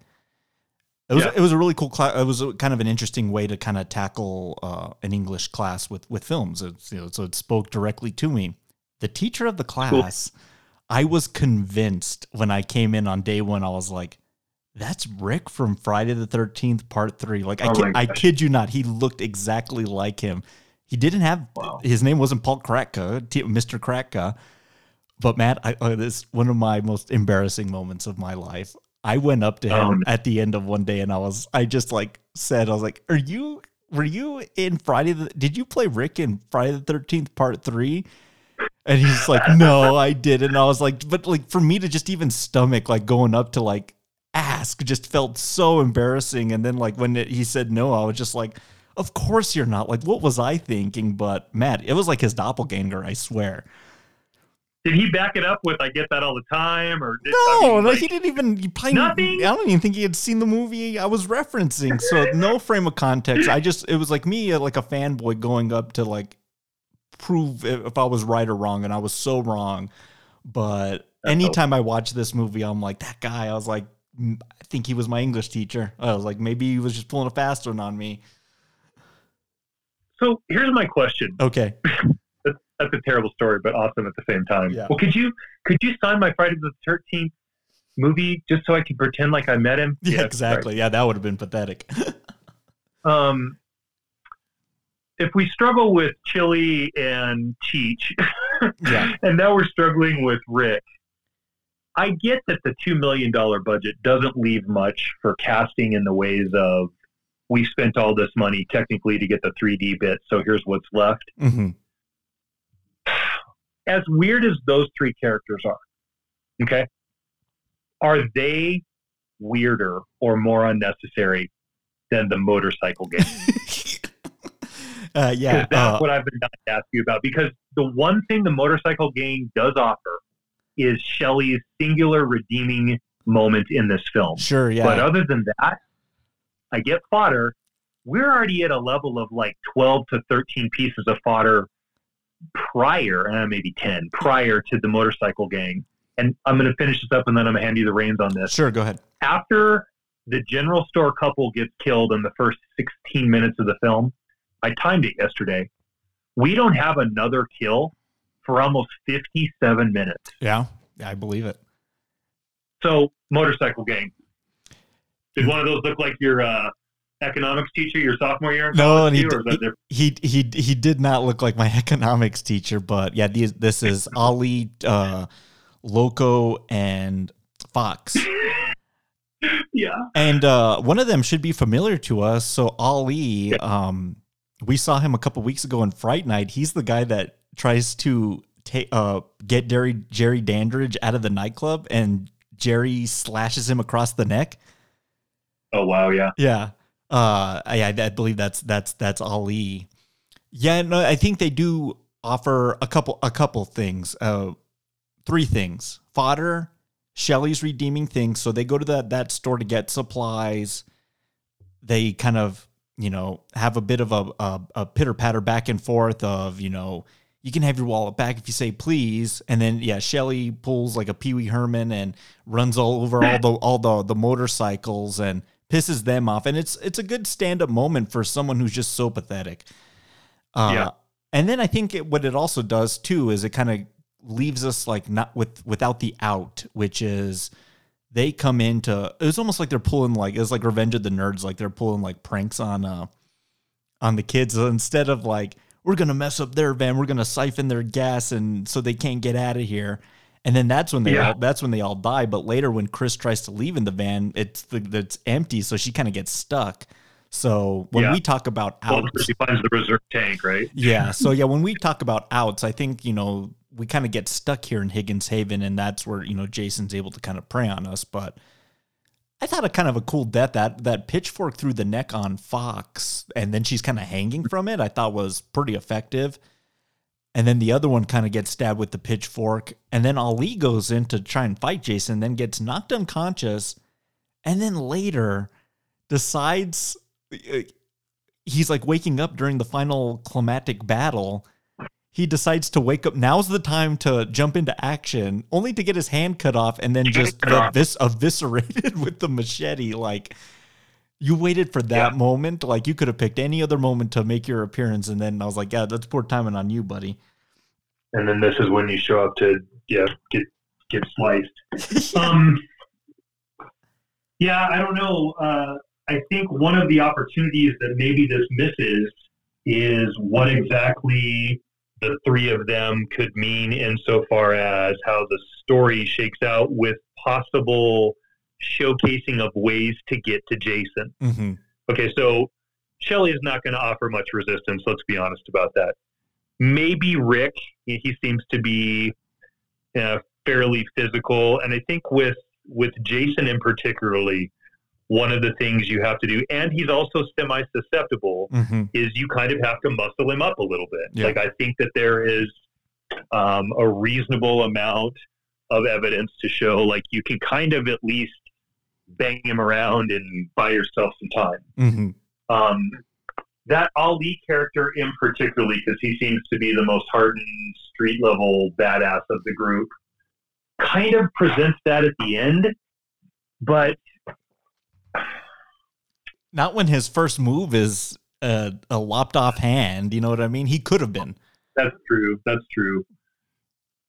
C: It was
D: Yeah.
C: it was a really cool class. It was a, kind of an interesting way to kind of tackle uh, an English class with with films. It's, you know, so it spoke directly to me. The teacher of the class, I was convinced when I came in on day one. I was like, "That's Rick from Friday the Thirteenth Part 3. Like I
D: Oh
C: kid, I kid you not, he looked exactly like him. He didn't have
D: Wow.
C: his name wasn't Paul Kratka, Mr. Kratka. But Matt, I, uh, this one of my most embarrassing moments of my life. I went up to him
D: oh, no.
C: at the end of one day, and I was, I just like said, I was like, "Are you? Were you in Friday? The, did you play Rick in Friday the Thirteenth Part 3? And he's like, "No, I didn't." And I was like, "But like for me to just even stomach like going up to like ask just felt so embarrassing." And then like when it, he said no, I was just like, "Of course you're not." Like, what was I thinking? But Matt, it was like his doppelganger. I swear.
D: Did he back it up with "I get that all the time"? Or did, I
C: No,
D: mean,
C: like, he didn't even. He probably,
D: Nothing?
C: I don't even think he had seen the movie I was referencing. So no frame of context. I just it was like me, uh, like a fanboy, going up to like prove if I was right or wrong, and I was so wrong. But anytime I watch this movie, I'm like that guy. I was like, I think he was my English teacher. I was like, maybe he was just pulling a fast one on me.
D: So here's my question.
C: Okay,
D: That's, a terrible story, but awesome at the same time.
C: Yeah.
D: Well, could you could you sign my Friday the Thirteenth movie just so I could pretend like I met him?
C: yeah,
D: sorry.
C: exactly. Yeah, that would have been pathetic.
D: Um, if we struggle with Chili and Teach,
C: Yeah.
D: and now we're struggling with Rick, I get that the two million dollar budget doesn't leave much for casting in the ways of we spent all this money technically to get the 3D bit, so here's what's left.
C: hmm
D: as weird as those three characters are, okay, are they weirder or more unnecessary than the motorcycle game?
C: uh, yeah,
D: that's
C: uh,
D: what I've been dying to ask you about. Because the one thing the motorcycle game does offer is Shelley's singular redeeming moment in this film.
C: sure, yeah.
D: But other than that, I get fodder. We're already at a level of like 12 to 13 pieces of fodder prior, uh, maybe 10, prior to the motorcycle gang. And I'm going to finish this up and then I'm going to hand you the reins on this.
C: sure, go ahead.
D: After the general store couple gets killed in the first 16 minutes of the film, I timed it yesterday. We don't have another kill for almost 57 minutes.
C: Yeah, I believe it.
D: So, motorcycle gang. Did one of those look like your uh, economics teacher your sophomore year?
C: No, and he,
D: too, or is that different?
C: he he he did not look like my economics teacher, but yeah, these, this is Ali, uh, Loco, and Fox,
D: yeah.
C: and uh, one of them should be familiar to us. So Ali, um, we saw him a couple weeks ago in Fright Night. He's the guy that tries to take uh, get Jerry Jerry Dandridge out of the nightclub, and Jerry slashes him across the neck.
D: Oh wow, yeah.
C: Yeah. Uh, I, I believe that's that's that's Ali. Yeah, no, I think they do offer a couple a couple things. Uh, three things: fodder, Shelly's redeeming things. So they go to that that store to get supplies. They kind of you know have a bit of a a, a pitter patter back and forth of you know you can have your wallet back if you say please, and then yeah, Shelly pulls like a Pee Wee Herman and runs all over all the all the the motorcycles and pisses them off, and it's it's a good stand up moment for someone who's just so pathetic. Uh,
D: Yeah.
C: And then I think it, what it also does too is it kind of leaves us like not with without the out, which is they come into it was almost like they're pulling like it's like Revenge of the Nerds, like they're pulling like pranks on uh on the kids so instead of like we're gonna mess up their van, we're gonna siphon their gas and so they can't get out of here. And then that's when they
D: Yeah.
C: all that's when they all die. But later when Chris tries to leave in the van, it's the it's empty, so she kind of gets stuck. So when
D: Yeah.
C: we talk about
D: Well, she finds the reserve tank, right?
C: yeah. So yeah, when we talk about outs, I think you know we kind of get stuck here in Higgins Haven, and that's where you know Jason's able to kind of prey on us. But I thought a kind of a cool death that that pitchfork through the neck on Fox, and then she's kind of hanging from it. I thought was pretty effective. And then the other one kind of gets stabbed with the pitchfork, and then Ali goes in to try and fight Jason, then gets knocked unconscious, and then later decides uh, he's like waking up during the final climatic battle. He decides to wake up. Now's the time to jump into action, only to get his hand cut off and then just evis- eviscerated with the machete. Like you waited for that
D: Yeah.
C: moment. Like you could have picked any other moment to make your appearance, and then I was like, "Yeah, that's poor timing on you, buddy."
D: And then this is when you show up to yeah get get sliced. um, yeah, I don't know. Uh, I think one of the opportunities that maybe this misses is what exactly the three of them could mean insofar as how the story shakes out with possible showcasing of ways to get to Jason.
C: Mm-hmm.
D: Okay, so Shelly is not going to offer much resistance. Let's be honest about that. Maybe Rick, he seems to be uh, fairly physical, and I think with with Jason in particularly, one of the things you have to do, and he's also semi susceptible,
C: Mm-hmm.
D: is you kind of have to muscle him up a little bit.
C: Yeah.
D: Like I think that there is um, a reasonable amount of evidence to show like you can kind of at least bang him around and buy yourself some time.
C: Mm-hmm.
D: Um, that Ali character in particularly, because he seems to be the most hardened street level badass of the group, kind of presents that at the end. But
C: Not when his first move is a, a lopped off hand. You know what I mean? He could have been.
D: That's true. That's true.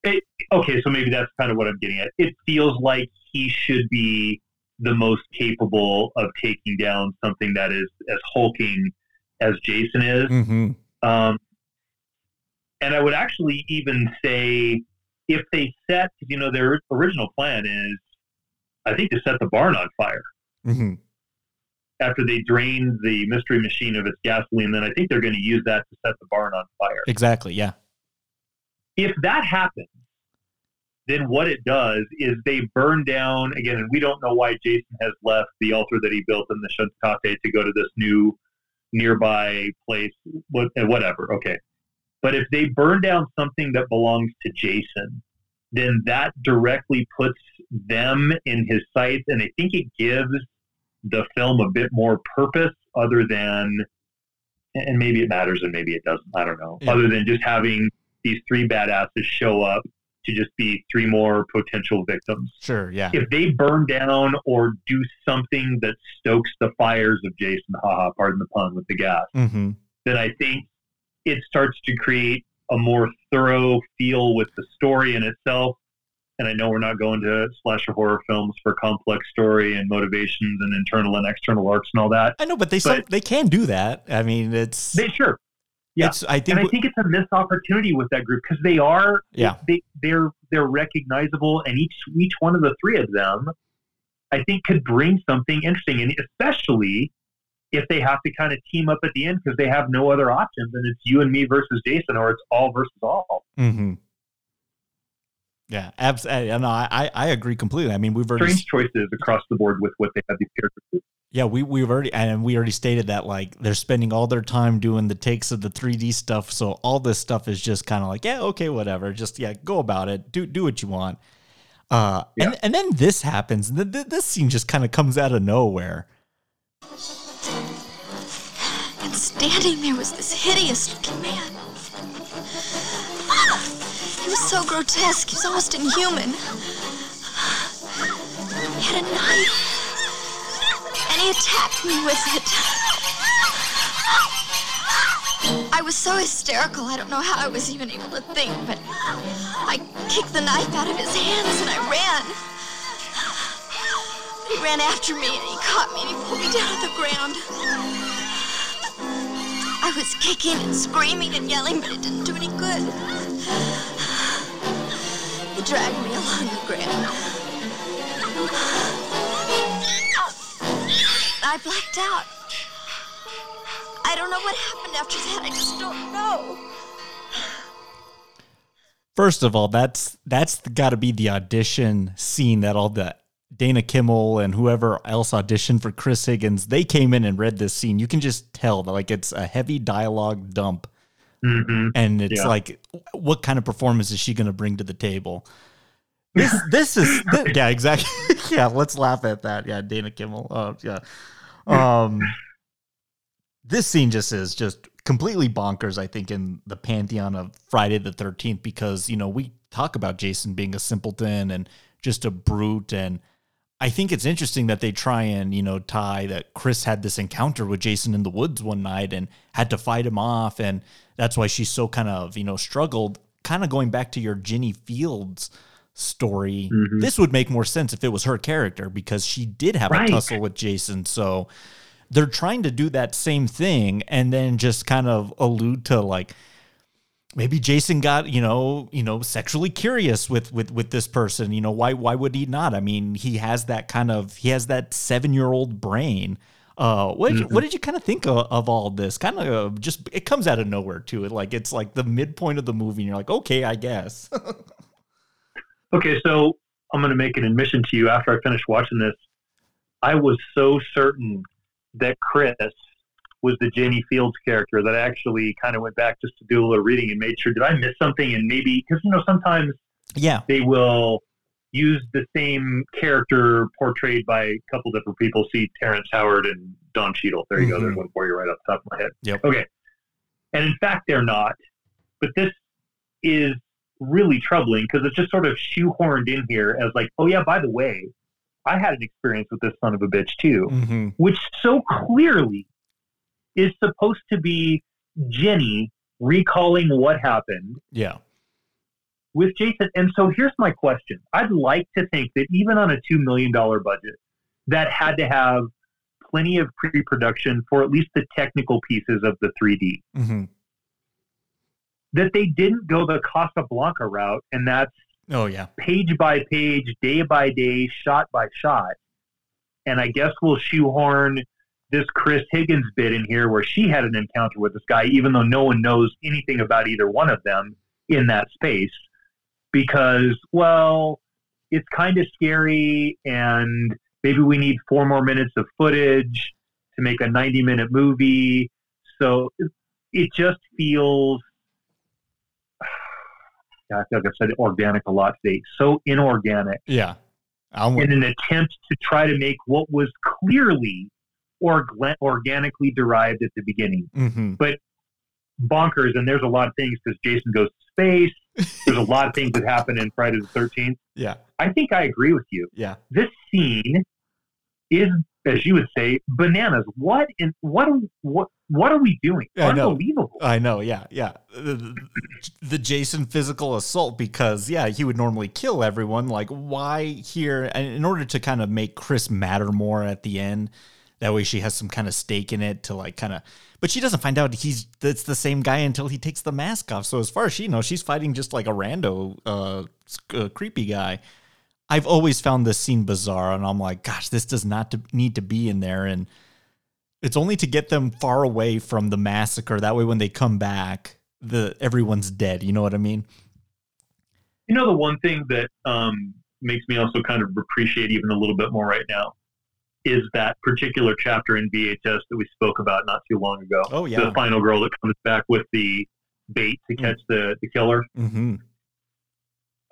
D: It, okay, so maybe that's kind of what I'm getting at. It feels like he should be the most capable of taking down something that is as hulking as Jason is.
C: Mm-hmm.
D: Um, and I would actually even say if they set, you know, their original plan is, I think, to set the barn on fire
C: Mm-hmm.
D: after they drain the mystery machine of its gasoline. Then I think they're going to use that to set the barn on fire.
C: Exactly. Yeah.
D: if that happens, then what it does is they burn down again, and we don't know why Jason has left the altar that he built in the Shantate to go to this new nearby place, eh, whatever. Okay. But if they burn down something that belongs to Jason, then that directly puts them in his sights. And I think it gives the film a bit more purpose other than, and maybe it matters and maybe it doesn't. I don't know. Yeah. Other than just having these three badasses show up to just be three more potential victims.
C: Sure, yeah.
D: If they burn down or do something that stokes the fires of Jason, haha, pardon the pun, with the gas,
C: mm-hmm.
D: then I think it starts to create a more thorough feel with the story in itself. And I know we're not going to slasher horror films for complex story and motivations and internal and external arcs and all that.
C: I know, but they but some, they can do that. I mean, it's
D: they sure yeah, I think, and I think it's a missed opportunity with that group because they are,
C: yeah,
D: they they're they're recognizable, and each each one of the three of them, I think, could bring something interesting, and especially if they have to kind of team up at the end because they have no other options, and it's you and me versus Jason, or it's all versus all.
C: Mm-hmm. Yeah, absolutely. No, I I agree completely. I mean, we've already
D: strange choices across the board with what they have these characters.
C: Yeah, we we've already and we already stated that like they're spending all their time doing the takes of the 3D stuff, so all this stuff is just kind of like yeah, okay, whatever. Just yeah, go about it. Do do what you want. Uh, yeah. and and then this happens. The, the, this scene just kind of comes out of nowhere.
B: And standing there was this hideous looking man. He was so grotesque. He was almost inhuman. He had a knife and he attacked me with it. I was so hysterical, I don't know how I was even able to think, but I kicked the knife out of his hands and I ran. He ran after me and he caught me and he pulled me down to the ground. I was kicking and screaming and yelling, but it didn't do any good. He dragged me along the ground. I blacked out. I don't know what happened after that. I just don't know.
C: First of all, that's that's got to be the audition scene that all the Dana Kimmel and whoever else auditioned for Chris Higgins, they came in and read this scene. You can just tell that like it's a heavy dialogue dump.
D: Mm-hmm.
C: And it's yeah. like, what kind of performance is she going to bring to the table? This, this is, yeah, exactly. yeah, let's laugh at that. Yeah, Dana Kimmel. Oh, yeah. Um, this scene just is just completely bonkers. I think in the pantheon of Friday the Thirteenth because you know we talk about Jason being a simpleton and just a brute and. I think it's interesting that they try and, you know, tie that Chris had this encounter with Jason in the woods one night and had to fight him off. And that's why she's so kind of, you know, struggled. Kind of going back to your Ginny Fields story. Mm-hmm. This would make more sense if it was her character because she did have right. a tussle with Jason. So they're trying to do that same thing and then just kind of allude to like maybe Jason got, you know, you know, sexually curious with with with this person. You know, why why would he not? I mean, he has that kind of he has that 7-year-old brain. Uh, what did, mm-hmm. you, what did you kind of think of, of all this? Kind of just it comes out of nowhere too. It like it's like the midpoint of the movie, and you're like, okay, I guess.
D: Okay, so I'm going to make an admission to you after I finish watching this. I was so certain that Chris was the Ginny Fields character that I actually kind of went back just to do a little reading and made sure did I miss something and maybe because you know sometimes
C: yeah
D: they will use the same character portrayed by a couple different people. See Terrence Howard and Don Cheadle. There you mm-hmm. go. There's one for you right off the top of my head.
C: Yep.
D: Okay. And in fact, they're not. But this is really troubling because it's just sort of shoehorned in here as like, oh yeah, by the way, I had an experience with this son of a bitch too,
C: mm-hmm.
D: which so clearly is supposed to be Ginny recalling what happened.
C: Yeah.
D: With Jason. And so here's my question. I'd like to think that even on a $2 million budget, that had to have plenty of pre production for at least the technical pieces of the 3D.
C: Mm-hmm
D: that they didn't go the Casablanca route, and that's
C: oh yeah,
D: page by page, day by day, shot by shot. And I guess we'll shoehorn this Chris Higgins bit in here where she had an encounter with this guy, even though no one knows anything about either one of them, in that space because, well, it's kind of scary and maybe we need four more minutes of footage to make a 90 minute movie. So it just feels, I feel like I said organic a lot today, so inorganic
C: Yeah. I'm
D: in an attempt to try to make what was clearly org- organically derived at the beginning
C: hmm
D: bonkers. And there's a lot of things because Jason goes to space. There's a lot of things that happen in Friday the 13th.
C: Yeah.
D: I think I agree with you.
C: Yeah.
D: This scene is, as you would say, bananas. What in what what what are we doing?
C: I know.
D: Unbelievable.
C: I know, yeah, yeah. The, the Jason physical assault because yeah, he would normally kill everyone. Like why here? And in order to kind of make Chris matter more at the end, that way she has some kind of stake in it to like kind of. But she doesn't find out he's that's the same guy until he takes the mask off. So as far as she knows, she's fighting just like a rando, uh, uh creepy guy. I've always found this scene bizarre, and I'm like, gosh, this does not to, need to be in there. And it's only to get them far away from the massacre. That way, when they come back, the everyone's dead. You know what I mean?
D: You know, the one thing that um, makes me also kind of appreciate even a little bit more right now is that particular chapter in VHS that we spoke about not too long ago.
C: Oh, yeah.
D: the final girl that comes back with the bait to catch the the killer.
C: Mm-hmm.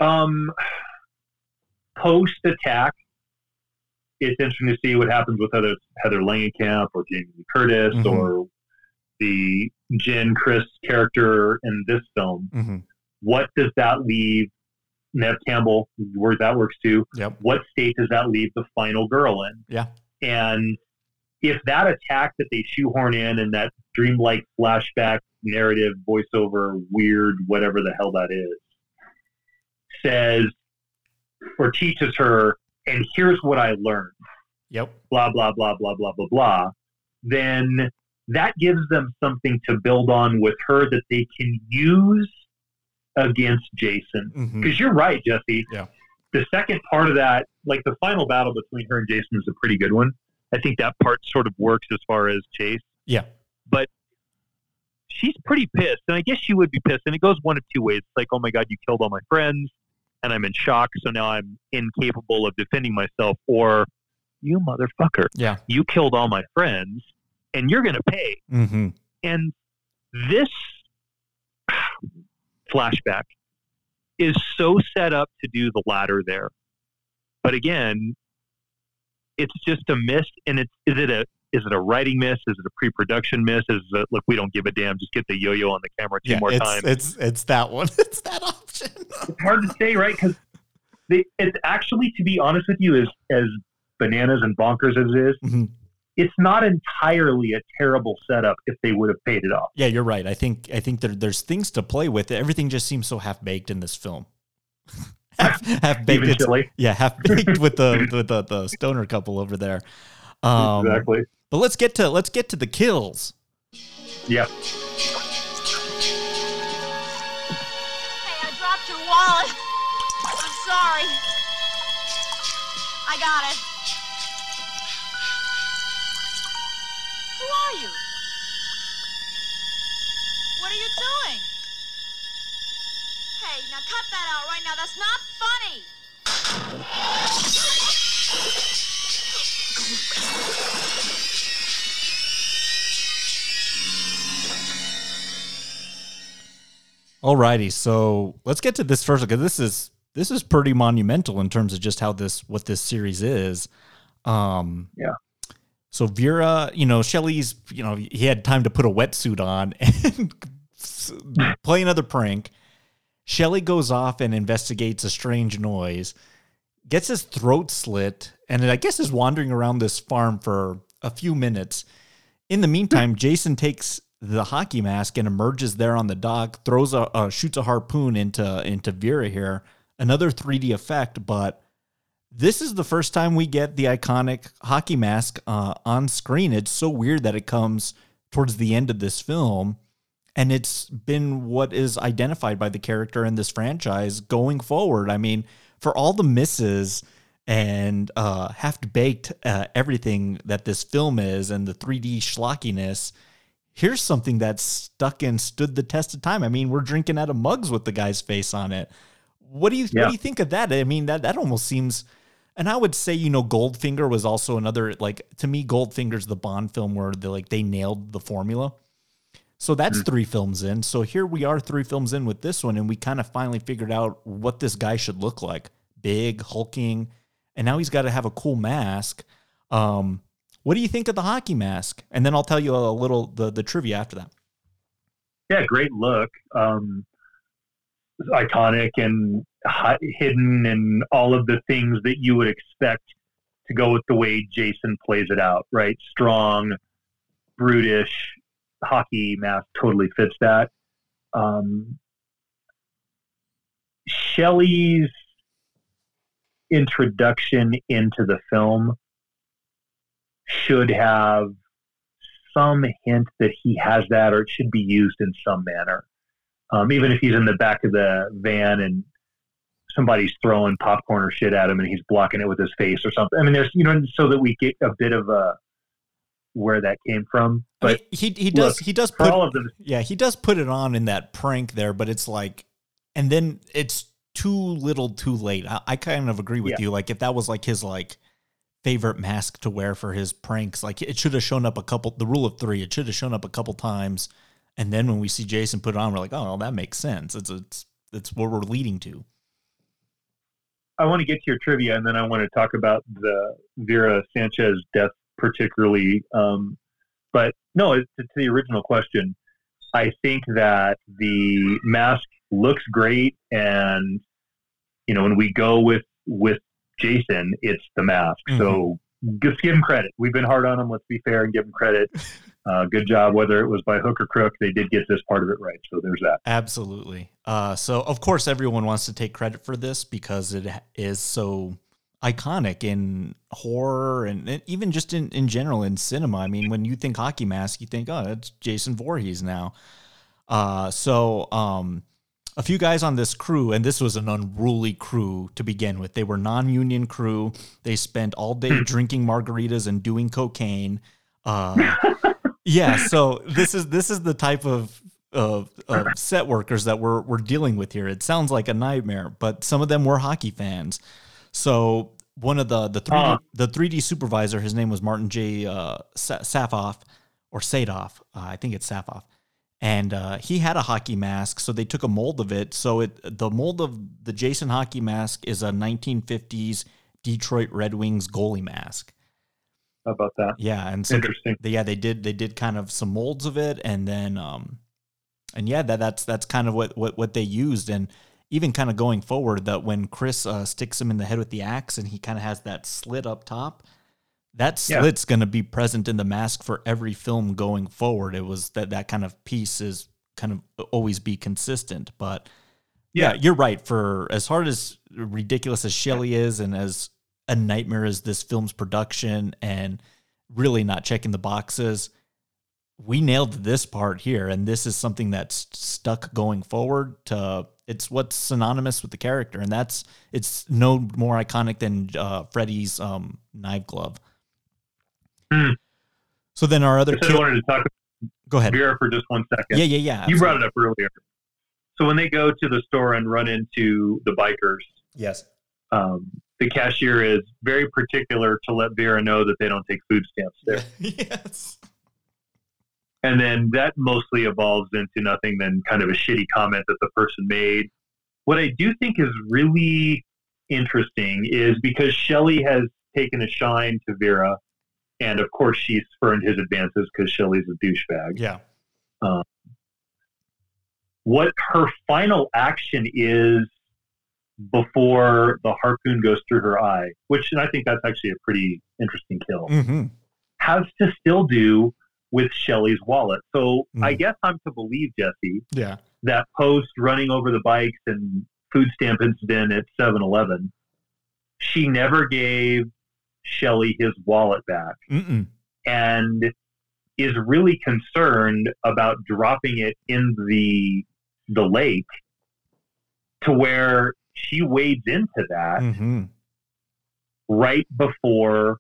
D: Um, post attack, it's interesting to see what happens with Heather Heather Langenkamp or Jamie Lee Curtis
C: Mhm.
D: or the Jen Chris character in this film.
C: Mm-hmm.
D: What does that leave Neve Campbell? Where that works too.
C: Yep.
D: What state does that leave the final girl in?
C: Yeah.
D: And if that attack that they shoehorn in and that dreamlike flashback narrative, voiceover, weird, whatever the hell that is, says or teaches her, and here's what I learned,
C: Yep.
D: blah, blah, blah, blah, blah, blah, blah, then that gives them something to build on with her that they can use against Jason.
C: Mm-hmm.
D: Because you're right, Jesse.
C: Yeah.
D: The second part of that, like the final battle between her and Jason, is a pretty good one. I think that part sort of works as far as Chase.
C: Yeah.
D: But she's pretty pissed, and I guess she would be pissed. And it goes one of two ways. It's like, oh my god, you killed all my friends, and I'm in shock, so now I'm incapable of defending myself. Or you motherfucker,
C: Yeah.
D: you killed all my friends, and you're gonna pay.
C: Mm-hmm.
D: And this flashback is so set up to do the latter there. But again, it's just a miss. And it's is it a is it a writing miss? Is it a pre-production miss? Is it look we don't give a damn? Just get the yo-yo on the camera two
C: Yeah.
D: more
C: It's
D: times.
C: it's it's that one. It's that option.
D: It's hard to say, right? Because it's actually, to be honest with you, as as bananas and bonkers as it is,
C: Mhm.
D: it's not entirely a terrible setup if they would have paid it off.
C: Yeah, you're right. I think I think there, there's things to play with. Everything just seems so half baked in this film. half, half baked.
D: Even
C: It's-
D: chili.
C: Yeah, half baked with the with the, the stoner couple over there. Um,
D: exactly.
C: But let's get to let's get to the kills.
D: Yep.
B: Wallet. I'm sorry. I got it. Who are you? What are you doing? Hey, now cut that out right now. That's not funny.
C: Alrighty, so let's get to this first because this is this is pretty monumental in terms of just how this what this series is. Um,
D: Yeah.
C: So Vera, you know, Shelly's, you know, he had time to put a wetsuit on and play another prank. Shelly goes off and investigates a strange noise, gets his throat slit, and I guess is wandering around this farm for a few minutes. In the meantime, Jason takes the hockey mask and emerges there on the dock, throws a shoots a harpoon into into Vera here. Another 3D effect, but this is the first time we get the iconic hockey mask uh, on screen. It's so weird that it comes towards the end of this film, and it's been what is identified by the character in this franchise going forward. I mean, for all the misses and uh, half baked uh, everything that this film is, and the 3D schlockiness, here's something that's stuck and stood the test of time. I mean, we're drinking out of mugs with the guy's face on it. What do you
D: Yeah.
C: what do you think of that? I mean, that that almost seems and I would say, you know, Goldfinger was also another like to me, Goldfinger's the Bond film where they like they nailed the formula. So that's three films in. So here we are, three films in with this one, and we kind of finally figured out what this guy should look like: big, hulking, and now he's got to have a cool mask. Um, what do you think of the hockey mask? And then I'll tell you a little the the trivia after that.
D: Yeah, great look. Um, iconic and hi- hidden, and all of the things that you would expect to go with the way Jason plays it out. Right, strong, brutish hockey mask totally fits that. Um, Shelley's introduction into the film should have some hint that he has that or it should be used in some manner. Um, even if he's in the back of the van and somebody's throwing popcorn or shit at him and he's blocking it with his face or something. I mean, there's, you know, so that we get a bit of a where that came from.
C: I
D: But
C: mean, he he does
D: look,
C: he does put
D: all of them,
C: yeah he does put it on in that prank there, but it's like, and then it's too little, too late. I, I kind of agree with
D: Yeah.
C: you. Like if that was like his like favorite mask to wear for his pranks, like it should have shown up a couple. The rule of three, it should have shown up a couple times, and then when we see Jason put it on, we're like, oh, well, that makes sense. It's it's it's what we're leading to.
D: I want to get to your trivia and then I want to talk about the Vera Sanchez death particularly. Um, but no, to, to the original question, I think that the mask looks great, and you know when we go with with Jason, it's the mask. So just give him credit. We've been hard on him. Let's be fair and give him credit. Uh, good job, whether it was by hook or crook. They did get this part of it right. So there's that.
C: Absolutely. Uh, so of course everyone wants to take credit for this because it is so iconic in horror and, and even just in, in general in cinema. I mean, when you think hockey mask, you think, oh, that's Jason Voorhees now. Uh, so um, a few guys on this crew, and this was an unruly crew to begin with. They were non-union crew. They spent all day drinking margaritas and doing cocaine. Uh, yeah, so this is this is the type of of, of set workers that we're we're dealing with here. It sounds like a nightmare, but some of them were hockey fans. So one of the the three
D: Huh.
C: the three D supervisor, his name was Martin J. Uh, Safoff or Sadoff. Uh, I think it's Safoff, and uh, he had a hockey mask. So they took a mold of it. So it the mold of the Jason hockey mask is a 1950s Detroit Red Wings goalie mask.
D: How about that?
C: Yeah, and so
D: Interesting.
C: they- yeah, they did they did kind of some molds of it, and then um, and yeah, that that's that's kind of what what what they used, and even kind of going forward, that when Chris uh, sticks him in the head with the axe, and he kind of has that slit up top, that
D: Yeah.
C: slit's going to be present in the mask for every film going forward. It was that that kind of piece is kind of always be consistent, but yeah,
D: Yeah.
C: you're right. For as hard as ridiculous as Shelley is, and as a nightmare as this film's production, and really not checking the boxes, we nailed this part here, and this is something that's stuck going forward. To it's what's synonymous with the character, and that's it's no more iconic than uh, Freddy's um, knife glove.
D: Hmm.
C: So then our other
D: I said I
C: kill-
D: wanted to talk
C: go ahead.
D: Vera for just one second.
C: Yeah, yeah, yeah.
D: You brought it up earlier. So when they go to the store and run into the bikers,
C: Yes.
D: um, the cashier is very particular to let Vera know that they don't take food stamps there.
C: yes.
D: And then that mostly evolves into nothing than kind of a shitty comment that the person made. What I do think is really interesting is because Shelley has taken a shine to Vera, and of course she's spurned his advances because Shelley's a douchebag.
C: Yeah.
D: what her final action is before the harpoon goes through her eye, which and I think that's actually a pretty interesting kill,
C: Mm-hmm.
D: has to still do with Shelley's wallet. So I
C: Mm.
D: guess I'm to believe, Jesse,
C: Yeah.
D: that post running over the bikes and food stamp incident at 7 Eleven, she never gave Shelley his wallet back
C: Mm-mm.
D: and is really concerned about dropping it in the the lake to where she wades into that
C: Mm-hmm.
D: right before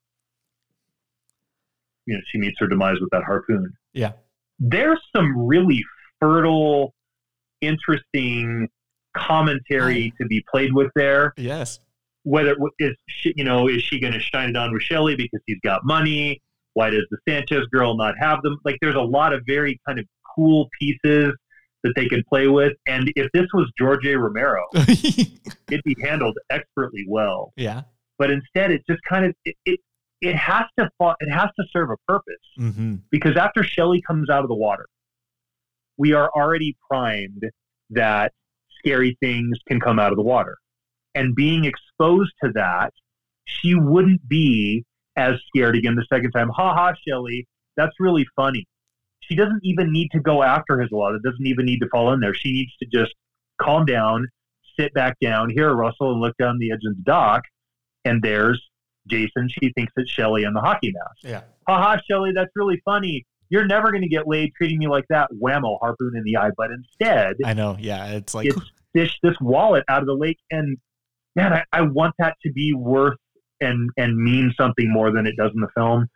D: you know she meets her demise with that harpoon.
C: Yeah.
D: there's some really fertile, interesting commentary to be played with there.
C: Yes.
D: Whether is she, you know is she going to shine it on with Shelley because he's got money? Why does the Sanchez girl not have them? Like, there's a lot of very kind of cool pieces that they could play with. And if this was George A. Romero, it'd be handled expertly well.
C: yeah.
D: But instead, it just kind of it it, it has to it has to serve a purpose
C: Mm-hmm.
D: because after Shelley comes out of the water, we are already primed that scary things can come out of the water. And being exposed to that, she wouldn't be as scared again the second time. Ha ha, Shelley, that's really funny. She doesn't even need to go after his lot. It doesn't even need to fall in there. She needs to just calm down, sit back down, hear a rustle, and look down the edge of the dock. And there's Jason. She thinks it's Shelly in the hockey mask
C: Yeah.
D: haha, Shelly, that's really funny. You're never going to get laid treating me like that. Whammo, harpoon in the eye. But instead,
C: I know. Yeah. It's like,
D: it's fish this wallet out of the lake. And man, I, I want that to be worth and, and mean something more than it does in the film.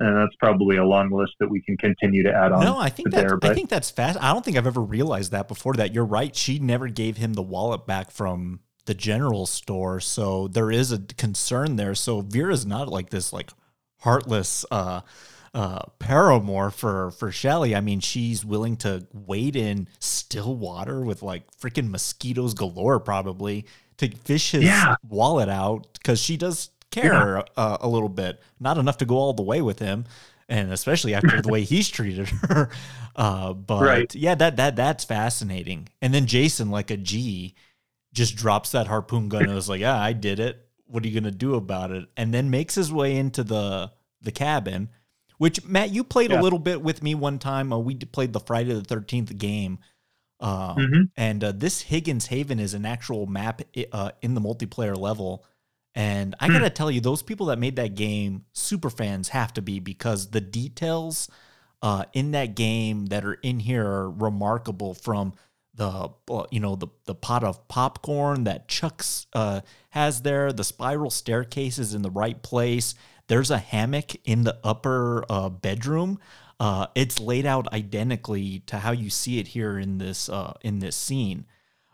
D: And that's probably a long list that we can continue to add on.
C: no, I think
D: to
C: that's,
D: there,
C: I think that's fast. I don't think I've ever realized that before that you're right. She never gave him the wallet back from the general store. So there is a concern there. So Vera's not like this, like heartless, uh, uh, paramour for for Shelly. I mean, she's willing to wade in still water with like freaking mosquitoes galore, probably to fish his
D: Yeah.
C: wallet out because she does care uh, a little bit, not enough to go all the way with him, and especially after the way he's treated her. Uh, but
D: Right.
C: yeah, that that that's fascinating. And then Jason, like a G, just drops that harpoon gun and is like, "Yeah, I did it. What are you gonna do about it?" And then makes his way into the the cabin. Which Matt, you played
D: Yeah.
C: a little bit with me one time. Uh, we played the Friday the Thirteenth game, um,
D: Mhm.
C: and uh, this Higgins Haven is an actual map uh, in the multiplayer level. And I gotta tell you, those people that made that game, super fans have to be because the details uh, in that game that are in here are remarkable. From the uh, you know the the pot of popcorn that Chuck's uh, has there, the spiral staircase is in the right place. There's a hammock in the upper uh, bedroom. Uh, it's laid out identically to how you see it here in this uh, in this scene.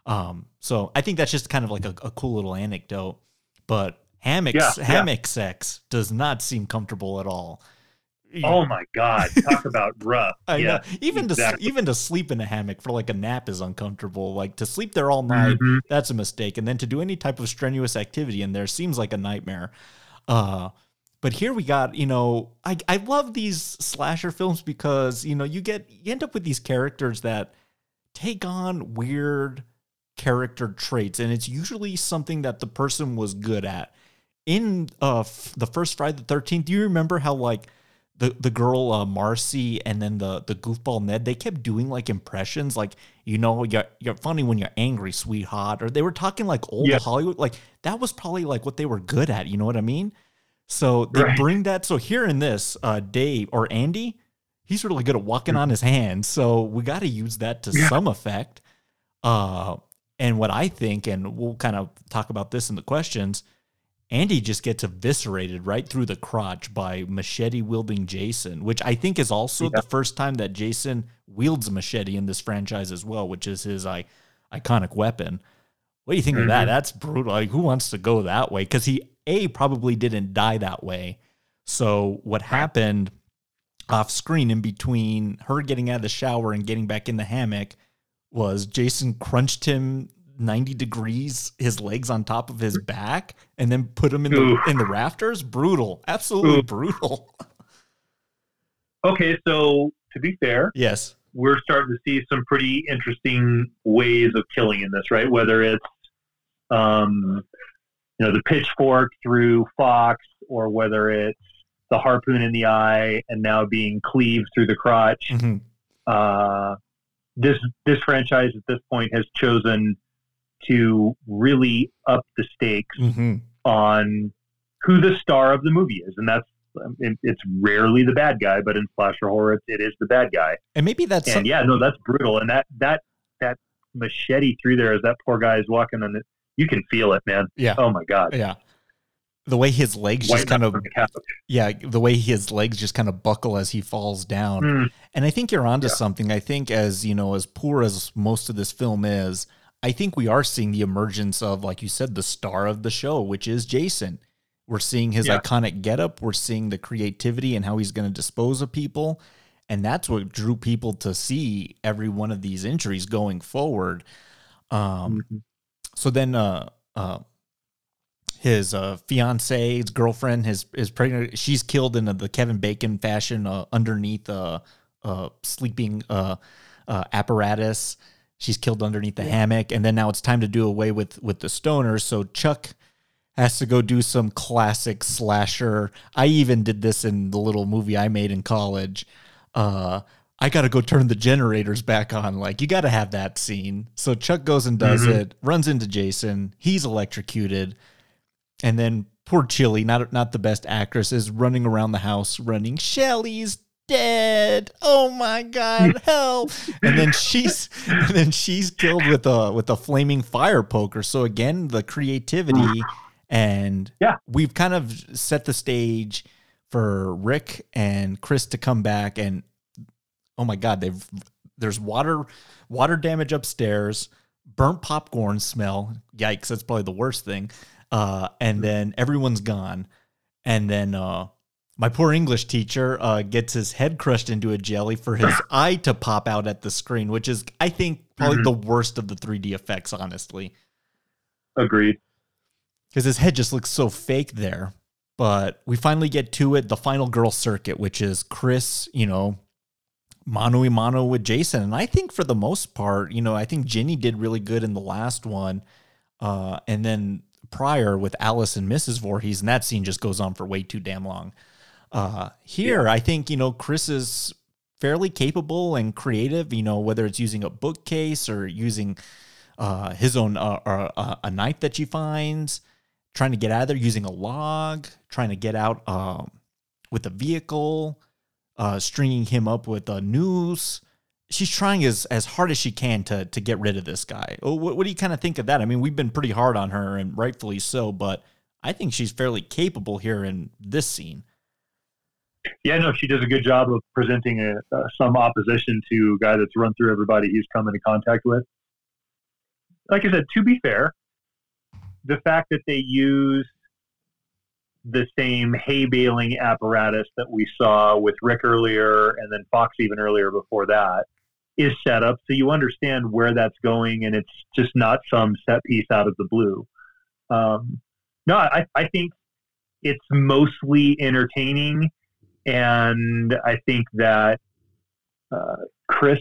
C: Um, so I think that's just kind of like a, a cool little anecdote. But hammock
D: Yeah, yeah.
C: hammock sex does not seem comfortable at all.
D: oh my God. Talk about rough.
C: I
D: yeah.
C: know. Even
D: exactly.
C: to even to sleep in a hammock for like a nap is uncomfortable. Like to sleep there all night,
D: Mhm.
C: that's a mistake. And then to do any type of strenuous activity in there seems like a nightmare. Uh, but here we got, you know, I I love these slasher films because you know you get you end up with these characters that take on weird character traits, and it's usually something that the person was good at. In uh f- the first Friday the Thirteenth, do you remember how like the the girl uh, Marcy and then the the goofball Ned they kept doing like impressions like you know you're you're funny when you're angry sweetheart or they were talking like old
D: Yeah.
C: Hollywood like that was probably like what they were good at you know what I mean so they
D: Right.
C: bring that so here in this uh Dave or Andy he's really good at walking on his hands so we got to use that to
D: Yeah.
C: some effect uh and what I think and we'll kind of talk about this in the questions Andy just gets eviscerated right through the crotch by machete wielding Jason, which I think is also
D: Yeah.
C: the first time that Jason wields a machete in this franchise as well, which is his iconic weapon. What do you think of that?
D: Mhm.
C: That's brutal. Like, who wants to go that way? Because he a probably didn't die that way. So what happened off screen in between her getting out of the shower and getting back in the hammock was Jason crunched him 90 degrees his legs on top of his back and then put him in the in the rafters brutal absolutely brutal
D: Okay. So to be fair,
C: yes
D: we're starting to see some pretty interesting ways of killing in this, right? Whether it's, um, you know, the pitchfork through Fox, or whether it's the harpoon in the eye and now being cleaved through the crotch.
C: Mhm.
D: Uh, this this franchise at this point has chosen to really up the stakes
C: Mhm.
D: on who the star of the movie is, and that's it- it's rarely the bad guy, but in slasher horror, it, it is the bad guy.
C: and maybe that's
D: And yeah, no, that's brutal. And that that that machete through there as that poor guy is walking on it, you can feel it, man.
C: yeah
D: Oh my god.
C: yeah the way his legs just kind of
D: from the couch.
C: yeah the way his legs just kind of buckle as he falls down
D: Mm.
C: and i think you're onto something i think as you know as poor as most of this film is i think we are seeing the emergence of like you said the star of the show which is jason we're seeing his
D: Yeah.
C: iconic getup we're seeing the creativity and how he's going to dispose of people and that's what drew people to see every one of these injuries going forward um
D: Mhm.
C: So then uh uh his uh fiance his girlfriend his is pregnant she's killed in the kevin bacon fashion uh, underneath a uh, uh sleeping uh, uh apparatus. She's killed underneath the hammock. And then now it's time to do away with with the stoners. So chuck has to go do some classic slasher. I even did this in the little movie i made in college. Uh I gotta go turn the generators back on. Like, you gotta have that scene. So Chuck goes and does
D: Mhm.
C: it, runs into Jason. He's electrocuted. And then poor Chili, not not the best actress, is running around the house running, Shelly's dead. Oh my god, help. and then she's and then she's killed with a with a flaming fire poker. So again, the creativity and
D: Yeah.
C: we've kind of set the stage for Rick and Chris to come back and oh my god, they've there's water water damage upstairs, burnt popcorn smell. Yikes, that's probably the worst thing. Uh, and then everyone's gone. And then uh, my poor English teacher uh, gets his head crushed into a jelly for his eye to pop out at the screen, which is, I think, probably
D: Mhm.
C: the worst of the 3D effects, honestly
D: Agreed.
C: because his head just looks so fake there. But we finally get to it, the final girl circuit, which is Chris, you know, mano a mano with Jason. And I think for the most part, you know, I think Ginny did really good in the last one. Uh, and then prior with Alice and Mrs. Voorhees, and that scene just goes on for way too damn long. Uh, here, I think, you know, Chris is fairly capable and creative, you know, whether it's using a bookcase or using uh, his own uh, uh, uh, a knife that she finds, trying to get out of there using a log, trying to get out um, with a vehicle, uh, stringing him up with a noose. She's trying as as hard as she can to to get rid of this guy. Oh, what, what do you kind of think of that? I mean, we've been pretty hard on her, and rightfully so, but I think she's fairly capable here in this scene.
D: Yeah, no, she does a good job of presenting a, uh, some opposition to a guy that's run through everybody he's come into contact with. Like I said, to be fair, the fact that they use the same hay baling apparatus that we saw with Rick earlier and then Fox even earlier before that is set up so you understand where that's going and it's just not some set piece out of the blue. Um, no, I, I think it's mostly entertaining and I think that uh, Chris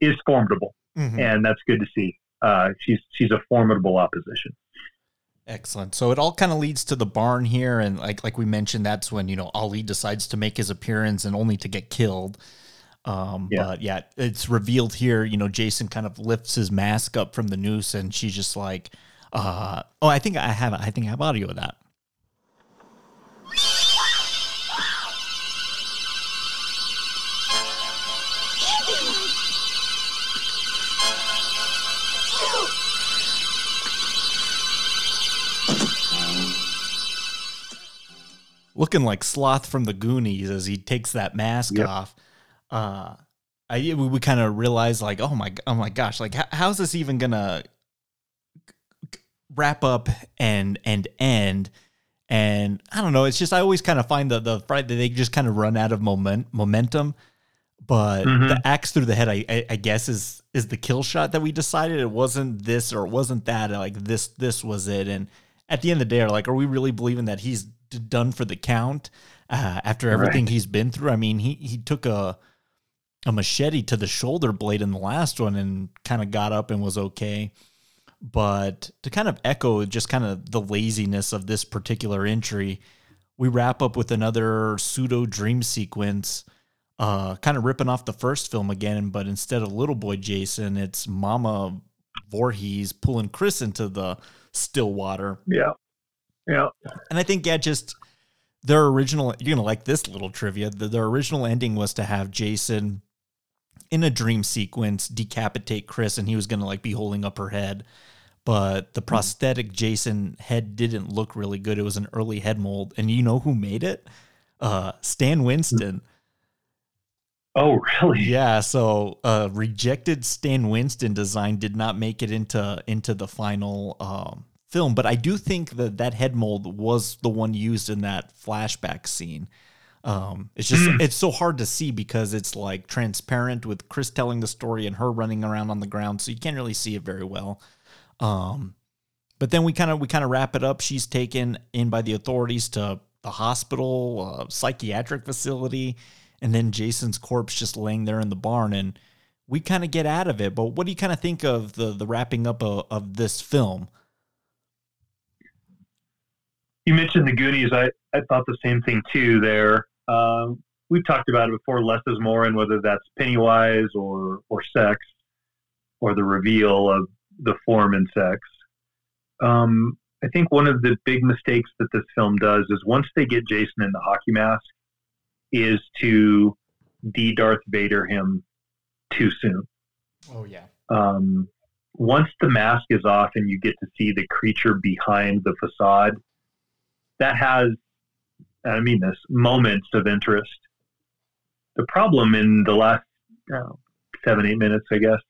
D: is formidable, and that's good to see. Uh, she's she's a formidable opposition.
C: Excellent. So it all kind of leads to the barn here, and like like we mentioned, that's when you know Ali decides to make his appearance and only to get killed. Um,
D: Yeah.
C: But yeah, it's revealed here. You know, Jason kind of lifts his mask up from the noose, and she's just like, uh, "Oh, I think I have I think I have audio of that." Looking like Sloth from the Goonies as he takes that mask
D: Yep.
C: off. Uh, I we, we kind of realize like, oh my, oh my gosh, like how, how's this even gonna wrap up and and end? And I don't know. It's just I always kind of find the the Friday they just kind of run out of moment momentum. But
D: Mhm.
C: the axe through the head, I, I I guess is is the kill shot that we decided it wasn't this or it wasn't that. Like this this was it. And at the end of the day, are like, are we really believing that he's done for the count uh, after everything
D: Right.
C: he's been through? I mean, he he took a a machete to the shoulder blade in the last one and kind of got up and was okay. But to kind of echo just kind of the laziness of this particular entry, we wrap up with another pseudo dream sequence, uh, kind of ripping off the first film again. But instead of little boy Jason, it's Mama Voorhees pulling Chris into the still water.
D: Yeah, yeah,
C: And I think, yeah, just their original, you're going to like this little trivia. The, their original ending was to have Jason in a dream sequence decapitate Chris and he was going to like be holding up her head. but the prosthetic Jason head didn't look really good. It was an early head mold, and you know who made it? Uh, Stan Winston.
D: Oh, really?
C: Yeah, so uh, rejected Stan Winston design did not make it into into the final um, film, but I do think that that head mold was the one used in that flashback scene. Um, it's just it's so hard to see because it's like transparent with Chris telling the story and her running around on the ground, so you can't really see it very well. Um, but then we kind of we kind of wrap it up. She's taken in by the authorities to the hospital, uh, psychiatric facility, and then Jason's corpse just laying there in the barn, and we kind of get out of it. But what do you kind of think of the the wrapping up of, of this film?
D: You mentioned the Goonies. I, I thought the same thing too there. Um, we've talked about it before, less is more, and whether that's Pennywise or, or sex or the reveal of the form and sex. Um, I think one of the big mistakes that this film does is once they get Jason in the hockey mask, is to de Darth Vader him too soon.
C: Oh yeah.
D: Um, once the mask is off and you get to see the creature behind the facade, that has, I mean this, moments of interest. The problem in the last seven, eight minutes, I guess,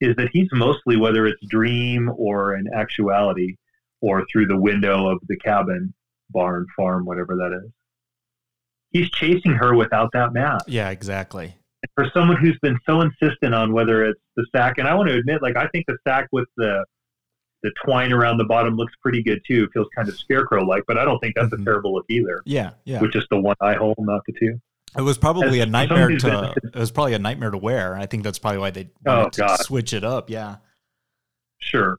D: is that he's mostly, whether it's dream or in actuality, or through the window of the cabin, barn, farm, whatever that is, he's chasing her without that mask.
C: Yeah, exactly.
D: And for someone who's been so insistent on whether it's the sack, and I want to admit, like I think the sack with the the twine around the bottom looks pretty good too. It feels kind of scarecrow like, but I don't think that's
C: Mhm.
D: a terrible look either.
C: Yeah, yeah.
D: With just the one eye hole, not the two.
C: It was probably
D: As
C: a nightmare to. It was probably a nightmare to wear. I think that's probably why they
D: Oh,
C: to switch it up. Yeah.
D: Sure.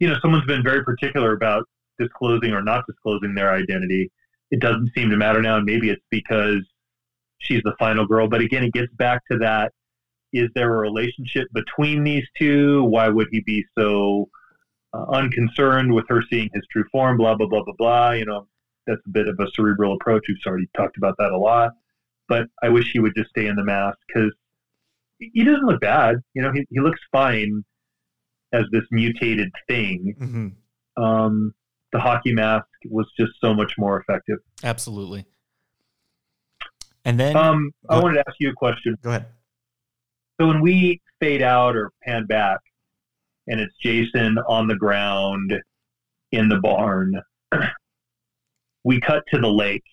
D: You know, someone's been very particular about disclosing or not disclosing their identity. It doesn't seem to matter now, and maybe it's because she's the final girl. But again, it gets back to that: is there a relationship between these two? Why would he be so uh, unconcerned with her seeing his true form? Blah blah blah blah blah. You know, that's a bit of a cerebral approach. We've already talked about that a lot. But I wish he would just stay in the mask because he doesn't look bad. You know, he, he looks fine as this mutated thing.
C: hmm
D: Um, the hockey mask was just so much more effective.
C: Absolutely. And then
D: Um, I wanted to ask you a question.
C: go ahead.
D: So when we fade out or pan back, and it's Jason on the ground in the barn, we cut to the lake,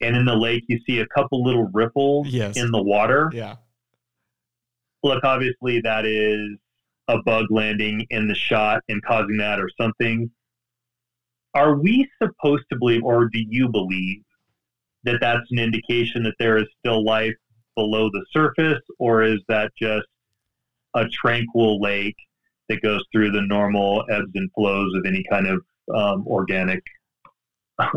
D: and in the lake you see a couple little ripples
C: Yes.
D: in the water.
C: Yeah.
D: Look, obviously that is a bug landing in the shot and causing that or something. Are we supposed to believe, or do you believe, that that's an indication that there is still life below the surface, or is that just a tranquil lake that goes through the normal ebbs and flows of any kind of um, organic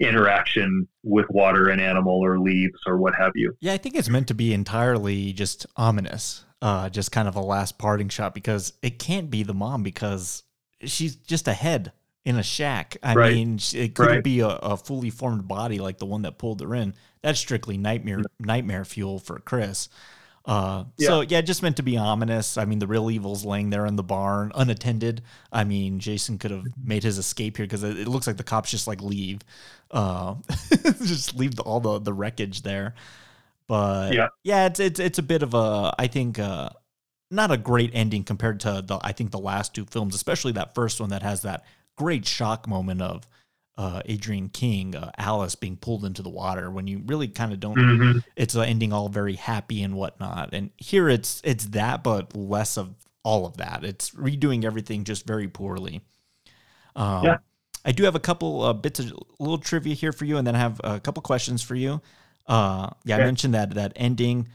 D: interaction with water and animal or leaves or what have you?
C: Yeah, I think it's meant to be entirely just ominous, uh, just kind of a last parting shot because it can't be the mom because she's just a head in a shack. I
D: Right.
C: mean, it couldn't
D: Right.
C: be a, a fully formed body like the one that pulled her in. That's strictly nightmare nightmare fuel for Chris. Uh, So yeah, just meant to be ominous. I mean, the real evil's laying there in the barn, unattended. I mean, Jason could have made his escape here because it, it looks like the cops just like leave, uh, just leave the, all the the wreckage there. But
D: Yeah.
C: yeah, it's it's it's a bit of a I think uh, not a great ending compared to the I think the last two films, especially that first one that has that great shock moment of uh, Adrienne King, uh, Alice being pulled into the water when you really kind of don't.
D: Mhm.
C: It's ending all very happy and whatnot, and here it's it's that, but less of all of that. It's redoing everything just very poorly. Um,
D: Yeah.
C: I do have a couple uh, bits of little trivia here for you, and then I have a couple questions for you. Uh, yeah, I mentioned that that ending.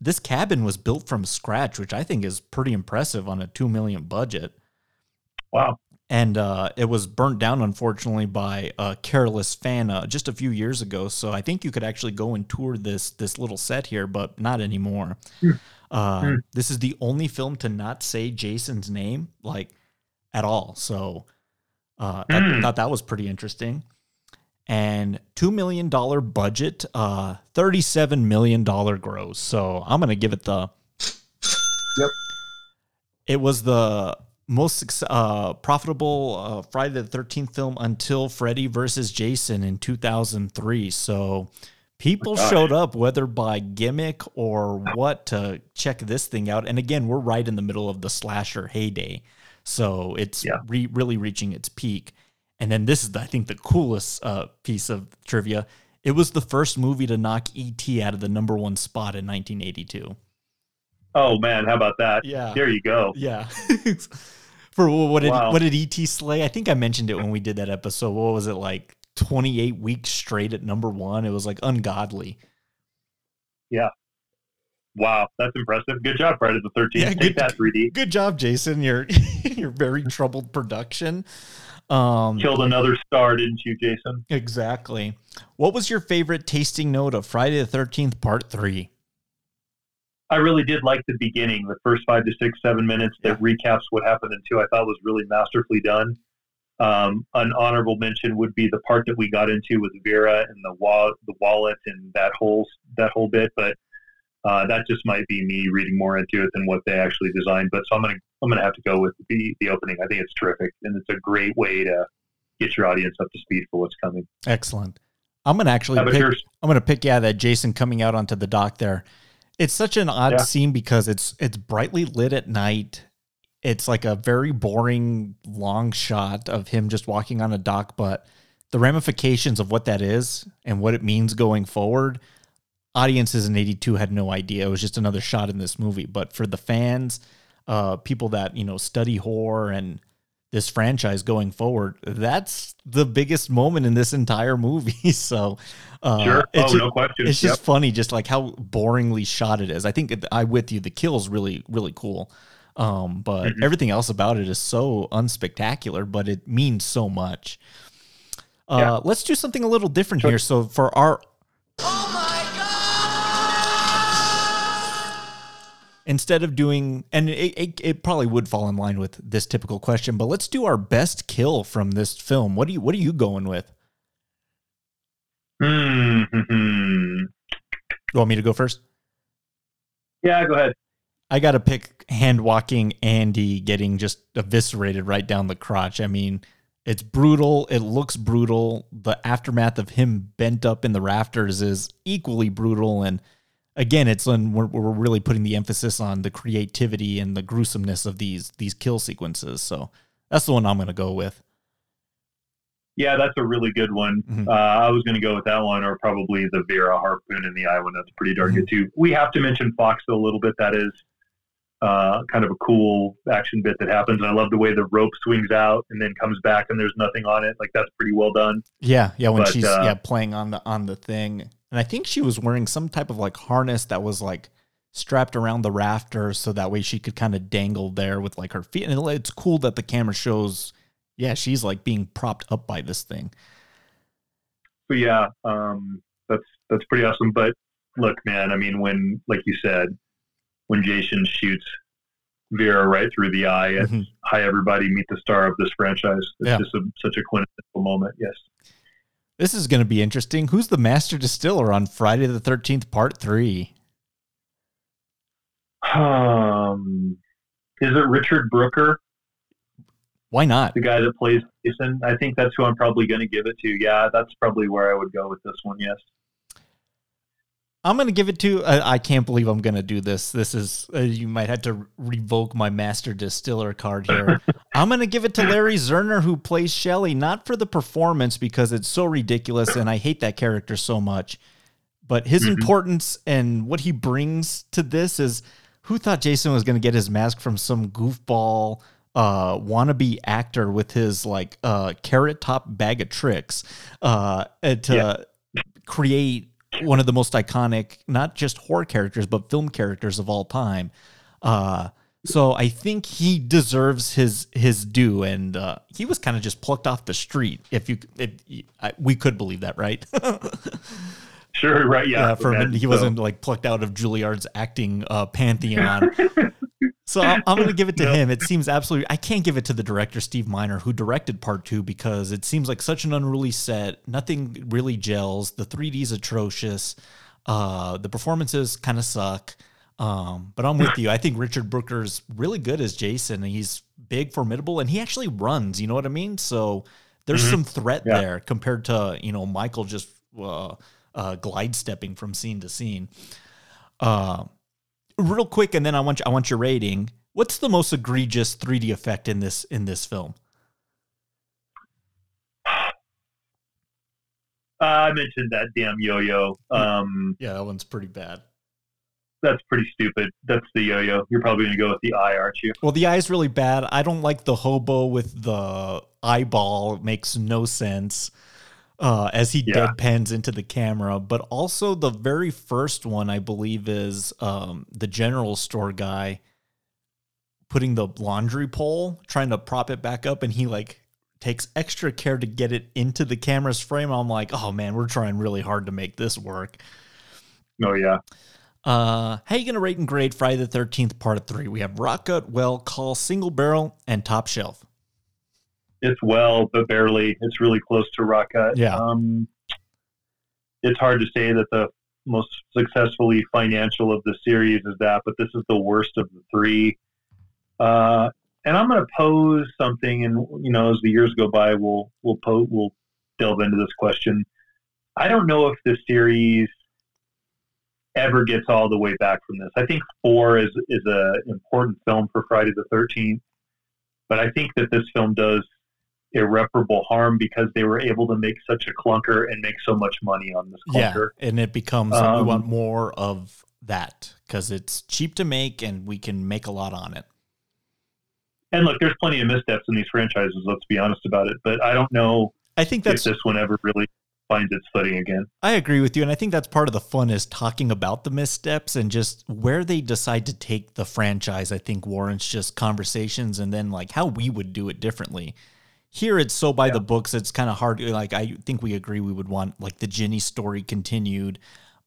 C: This cabin was built from scratch, which I think is pretty impressive on a two million budget
D: Wow.
C: And uh, it was burnt down unfortunately by a careless fan uh, just a few years ago. So I think you could actually go and tour this this little set here, but not anymore. Uh, This is the only film to not say Jason's name like at all. So uh, I
D: Hmm.
C: thought that was pretty interesting. And two million dollar budget, uh, thirty seven million dollar gross. So I'm gonna give it the
D: Yep.
C: It was the most uh, profitable uh, Friday the Thirteenth film until Freddy versus Jason in 2003. So people showed up, whether by gimmick or what, to check this thing out. And again, we're right in the middle of the slasher heyday, so it's
D: Yeah.
C: re- really reaching its peak. And then this is, I think, the coolest uh, piece of trivia. It was the first movie to knock E.T. out of the number one spot in 1982.
D: Oh man, how about that?
C: Yeah.
D: There you go.
C: Yeah. For what did
D: Wow.
C: what did ET slay? I think I mentioned it when we did that episode. What was it like? Twenty eight weeks straight at number one. It was like ungodly. Yeah.
D: Wow, that's impressive. Good job, Friday the Thirteenth.
C: Yeah,
D: Take
C: good-
D: that, 3D.
C: Good job, Jason. Your your very troubled production. Um,
D: Killed another star, didn't you, Jason?
C: exactly. What was your favorite tasting note of Friday the Thirteenth Part Three?
D: I really did like the beginning, the first five to six, seven minutes that recaps what happened in two. I thought was really masterfully done. Um, an honorable mention would be the part that we got into with Vera and the wa- the wallet and that whole that whole bit. But uh, that just might be me reading more into it than what they actually designed. But so I'm gonna I'm gonna have to go with the the opening. I think it's terrific and it's a great way to get your audience up to speed for what's coming.
C: Excellent. I'm gonna actually pick? I'm gonna pick yeah that Jason coming out onto the dock there. It's such an odd
D: Yeah.
C: scene because it's it's brightly lit at night. It's like a very boring long shot of him just walking on a dock, but the ramifications of what that is and what it means going forward, audiences in 82 had no idea. It was just another shot in this movie. But for the fans, uh, people that, you know, study horror and this franchise going forward, that's the biggest moment in this entire movie. so, uh,
D: Sure.
C: it's
D: Oh,
C: ju-
D: no question.
C: It's just
D: Yep.
C: funny, just like how boringly shot it is. I think I with you. The kill's really, really cool. Um, but
D: Mhm.
C: everything else about it is so unspectacular, but it means so much. Uh,
D: Yeah.
C: Let's do something a little different here. So for our instead of doing and it, it, it probably would fall in line with this typical question but let's do our best kill from this film. What do you what are you going with?
D: Hmm.
C: you want me to go first?
D: Yeah, go ahead.
C: i gotta pick hand walking andy getting just eviscerated right down the crotch. I mean it's brutal. It looks brutal. The aftermath of him bent up in the rafters is equally brutal and again it's when we're, we're really putting the emphasis on the creativity and the gruesomeness of these these kill sequences so that's the one i'm gonna go with
D: Yeah, that's a really good one.
C: Mhm.
D: Uh, I was going to go with that one, or probably the Vera harpoon in the eye one. That's pretty darn good too. We have to mention Fox a little bit. That is uh, kind of a cool action bit that happens. I love the way the rope swings out and then comes back, and there's nothing on it. Like that's pretty well done.
C: Yeah, yeah, when
D: But,
C: she's
D: uh,
C: yeah playing on the on the thing, and I think she was wearing some type of like harness that was like strapped around the rafter, so that way she could kind of dangle there with like her feet. And it's cool that the camera shows, yeah, she's like being propped up by this thing.
D: But yeah, um, that's that's pretty awesome. But look, man, I mean, when like you said, when Jason shoots Vera right through the eye,
C: Mhm.
D: hi everybody, meet the star of this franchise. It's
C: Yeah.
D: just a, such a quintessential moment. Yes.
C: This is going to be interesting. Who's the master distiller on Friday the Thirteenth Part Three?
D: Um, is it Richard Brooker,
C: Why not?
D: the guy that plays Jason? I think that's who I'm probably going to give it to. Yeah, that's probably where I would go with this one. Yes.
C: I'm gonna give it to. I, I can't believe I'm gonna do this. This is uh, you might have to revoke my master distiller card here. I'm gonna give it to Larry Zerner who plays Shelley, not for the performance because it's so ridiculous and I hate that character so much, but his
D: Mhm.
C: importance and what he brings to this is. Who thought Jason was gonna get his mask from some goofball? Uh, wannabe actor with his like uh carrot top bag of tricks uh to create one of the most iconic, not just horror characters, but film characters of all time. Uh, so I think he deserves his his due, and uh, he was kind of just plucked off the street. If you, if, I, we could believe that, right?
D: Sure. Right. Yeah.
C: minute, he
D: so-
C: wasn't like plucked out of Juilliard's acting uh, pantheon. so I'm, I'm going to give it to
D: No.
C: him. It seems absolutely. I can't give it to the director Steve Miner, who directed part two, because it seems like such an unruly set. Nothing really gels. The 3D is atrocious. Uh, the performances kind of suck. Um, but I'm with you. I think Richard Brooker's really good as Jason. He's big, formidable, and he actually runs. You know what I mean? So there's mm-hmm. some threat yeah. there compared to you know Michael just uh, uh, glide stepping from scene to scene. Uh, real quick, and then I want you, I want your rating. What's the most egregious 3D effect in this in this film?
D: Uh, I mentioned that damn yo-yo. Um,
C: yeah, that one's pretty bad.
D: That's pretty stupid. That's the yo-yo. You're probably going to go with the eye, aren't you?
C: Well, the eye is really bad. I don't like the hobo with the eyeball. It makes no sense uh, as he yeah. deadpans into the camera. But also the very first one, I believe, is um, the general store guy putting the laundry pole, trying to prop it back up, and he like takes extra care to get it into the camera's frame. I'm like, oh man, we're trying really hard to make this work.
D: Oh yeah.
C: Uh, how you gonna rate and grade Friday the Thirteenth Part Three? We have Rock Gut, Well, Call, Single Barrel, and Top Shelf.
D: It's well, but barely. It's really close to Rock Gut.
C: Yeah.
D: Um, it's hard to say that the most successfully financial of the series is that, but this is the worst of the three. Uh, and I'm going to pose something, and you know, as the years go by, we'll we'll po- we'll delve into this question. I don't know if this series ever gets all the way back from this. I think four is is a important film for Friday the Thirteenth, but I think that this film does irreparable harm because they were able to make such a clunker and make so much money on this clunker.
C: Yeah, and it becomes um, we want more of that because it's cheap to make and we can make a lot on it.
D: And look, there's plenty of missteps in these franchises. Let's be honest about it. But I don't know.
C: I think that's
D: this one ever really finds its footing again.
C: I agree with you, and I think that's part of the fun is talking about the missteps and just where they decide to take the franchise. I think warrants just conversations and then like how we would do it differently. Here it's so by yeah. the books. It's kind of hard. Like I think we agree we would want like the Ginny story continued,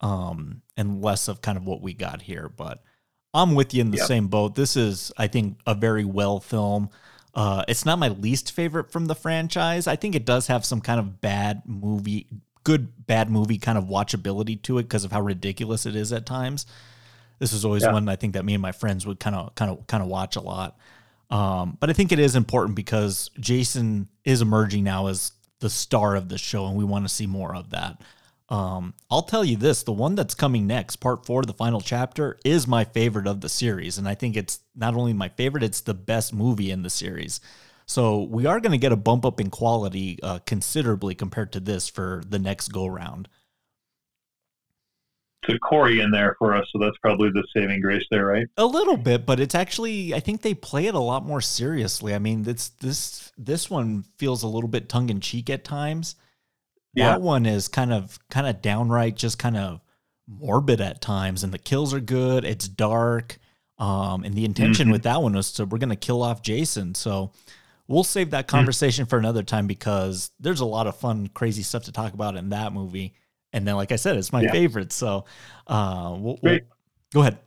C: um, and less of kind of what we got here. But I'm with you in the yep. same boat. This is, I think, a very well film. Uh, it's not my least favorite from the franchise. I think it does have some kind of bad movie, good bad movie kind of watchability to it because of how ridiculous it is at times. This is always yeah. one I think that me and my friends would kind of, kind of, kind of watch a lot. Um, but I think it is important because Jason is emerging now as the star of the show, and we want to see more of that. Um, I'll tell you this: the one that's coming next, part four, the final chapter, is my favorite of the series, and I think it's not only my favorite; it's the best movie in the series. So we are going to get a bump up in quality uh, considerably compared to this for the next go round.
D: To Corey in there for us, so that's probably the saving grace there, right?
C: A little bit, but it's actually I think they play it a lot more seriously. I mean, this this this one feels a little bit tongue in cheek at times yeah. That one is kind of kind of downright just kind of morbid at times and the kills are good. It's dark. Um, and the intention mm-hmm. with that one was so we're gonna kill off Jason. So we'll save that mm. conversation mm-hmm. for another time because there's a lot of fun, crazy stuff to talk about in that movie. And then, like I said, it's my yeah. favorite. So uh, we'll, we'll, go ahead.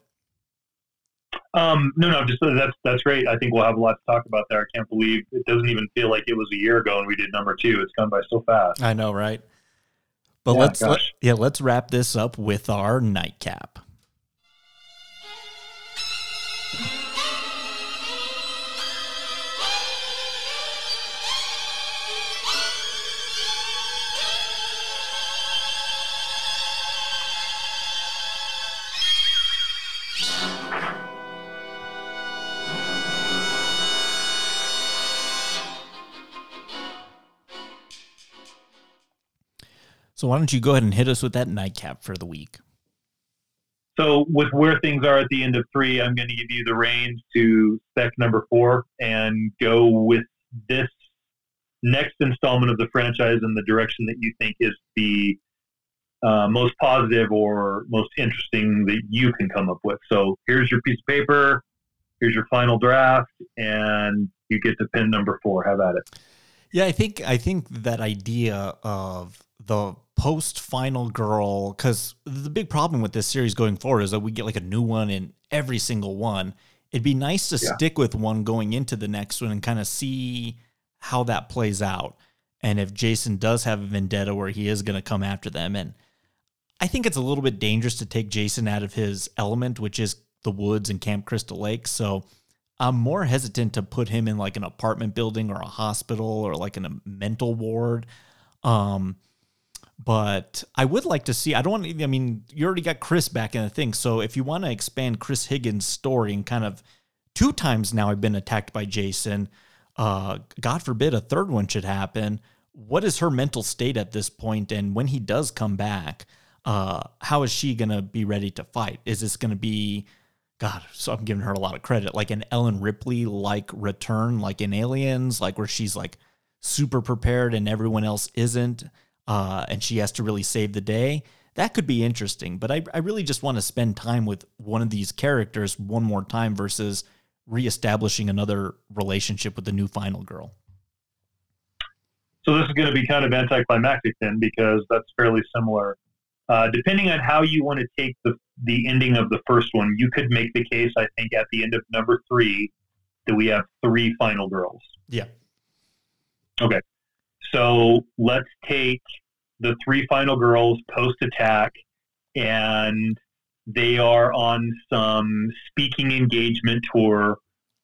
D: Um, no, no, just that's that's great. I think we'll have a lot to talk about there. I can't believe it doesn't even feel like it was a year ago and we did number two. It's gone by so fast.
C: I know, right? But yeah, let's let, yeah, let's wrap this up with our nightcap. So why don't you go ahead and hit us with that nightcap for the week?
D: So with where things are at the end of three, I'm going to give you the reins to spec number four and go with this next installment of the franchise in the direction that you think is the uh, most positive or most interesting that you can come up with. So here's your piece of paper, here's your final draft, and you get to pin number four. Have at it.
C: Yeah, I think I think that idea of the post final girl because the big problem with this series going forward is that we get like a new one in every single one it'd be nice to yeah. stick with one going into the next one and kind of see how that plays out and if jason does have a vendetta where he is going to come after them and i think it's a little bit dangerous to take jason out of his element which is the woods and Camp Crystal Lake. So I'm more hesitant to put him in like an apartment building or a hospital or like in a mental ward. Um, but I would like to see. I don't want. I mean, you already got Chris back in the thing. So if you want to expand Chris Higgins' story and kind of two times now I've been attacked by Jason. Uh, God forbid a third one should happen. What is her mental state at this point? And when he does come back, uh, how is she gonna be ready to fight? Is this gonna be God, so I'm giving her a lot of credit, like an Ellen Ripley like return, like in Aliens, like where she's like super prepared and everyone else isn't, uh, and she has to really save the day. That could be interesting, but I, I really just want to spend time with one of these characters one more time versus reestablishing another relationship with the new final girl.
D: So this is going to be kind of anticlimactic then, because that's fairly similar. Uh, depending on how you want to take the the ending of the first one, you could make the case. I think at the end of number three that we have three final girls.
C: Yeah.
D: Okay. So let's take the three final girls post attack, and they are on some speaking engagement tour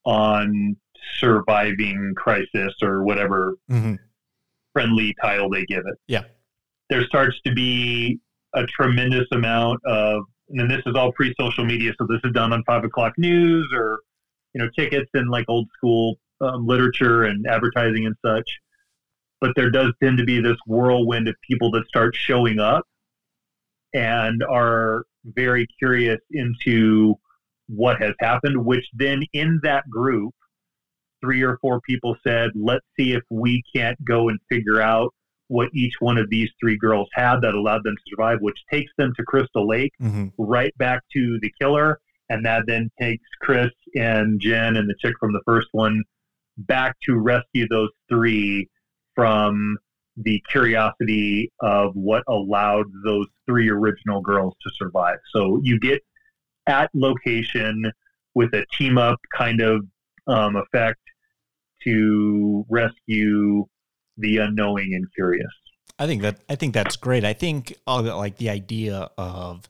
D: on surviving crisis or whatever
C: mm-hmm.
D: friendly title they give it.
C: Yeah.
D: There starts to be a tremendous amount of, and this is all pre social media, so this is done on five o'clock news or, you know, tickets and like old school um, literature and advertising and such. But there does tend to be this whirlwind of people that start showing up and are very curious into what has happened, which then in that group, three or four people said, let's see if we can't go and figure out what each one of these three girls had that allowed them to survive, which takes them to Crystal Lake,
C: mm-hmm.
D: right back to the killer. And that then takes Chris and Jen and the chick from the first one back to rescue those three from the curiosity of what allowed those three original girls to survive. So you get at location with a team up kind of um, effect to rescue the unknowing and curious.
C: I think that I think that's great. I think all that like the idea of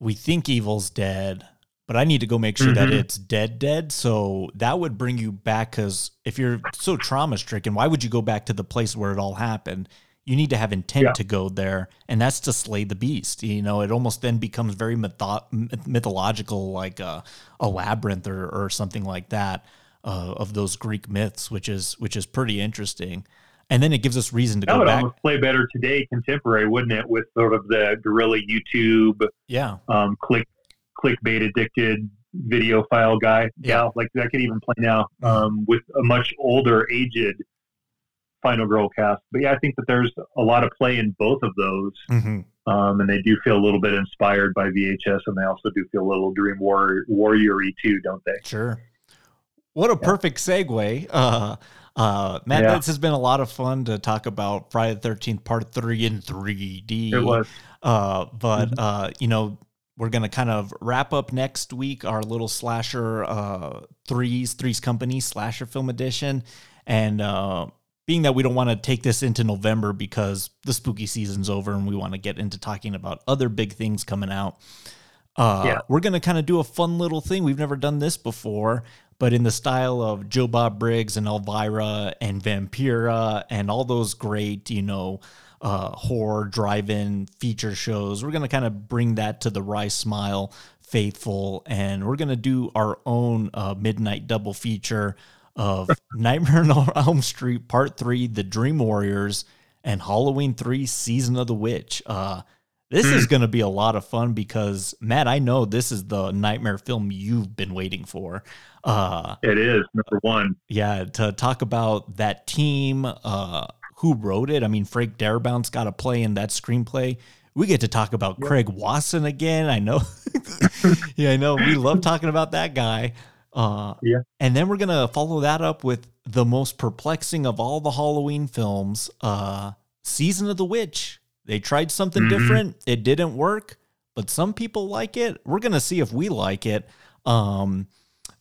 C: we think evil's dead, but I need to go make sure mm-hmm. that it's dead, dead. So that would bring you back because if you're so trauma stricken, why would you go back to the place where it all happened? You need to have intent yeah. to go there, and that's to slay the beast. You know, it almost then becomes very mytho- mythological, like a, a labyrinth or, or something like that uh, of those Greek myths, which is which is pretty interesting. And then it gives us reason to
D: that
C: go
D: would
C: back.
D: almost play better today, contemporary, wouldn't it? With sort of the guerrilla YouTube,
C: yeah,
D: um, click clickbait addicted video file guy.
C: Yeah.
D: like that could even play now um, with a much older, aged Final Girl cast. But yeah, I think that there's a lot of play in both of those.
C: Mm-hmm.
D: Um, and they do feel a little bit inspired by VHS, and they also do feel a little Dream Warrior warrior too, don't they?
C: Sure. What a yeah. perfect segue. Uh, uh, Matt, yeah. this has been a lot of fun to talk about Friday the 13th, part three in 3D.
D: It was.
C: Uh, but, mm-hmm. uh, you know, we're going to kind of wrap up next week our little slasher uh, threes, threes company slasher film edition. And uh, being that we don't want to take this into November because the spooky season's over and we want to get into talking about other big things coming out. Uh,
D: yeah.
C: We're going to kind of do a fun little thing. We've never done this before, but in the style of Joe Bob Briggs and Elvira and Vampira and all those great, you know, uh, horror drive-in feature shows. We're gonna kind of bring that to the Rye Smile faithful, and we're gonna do our own uh, midnight double feature of Nightmare on Elm Street Part Three: The Dream Warriors and Halloween Three: Season of the Witch. Uh, this is hmm. going to be a lot of fun because Matt, I know this is the nightmare film you've been waiting for. Uh,
D: it is number one.
C: Yeah, to talk about that team, uh, who wrote it. I mean, Frank Darabont's got to play in that screenplay. We get to talk about yep. Craig Wasson again. I know. yeah, I know. We love talking about that guy. Uh,
D: yeah.
C: And then we're going to follow that up with the most perplexing of all the Halloween films, uh, Season of the Witch. They tried something mm-hmm. different. It didn't work, but some people like it. We're going to see if we like it. Um,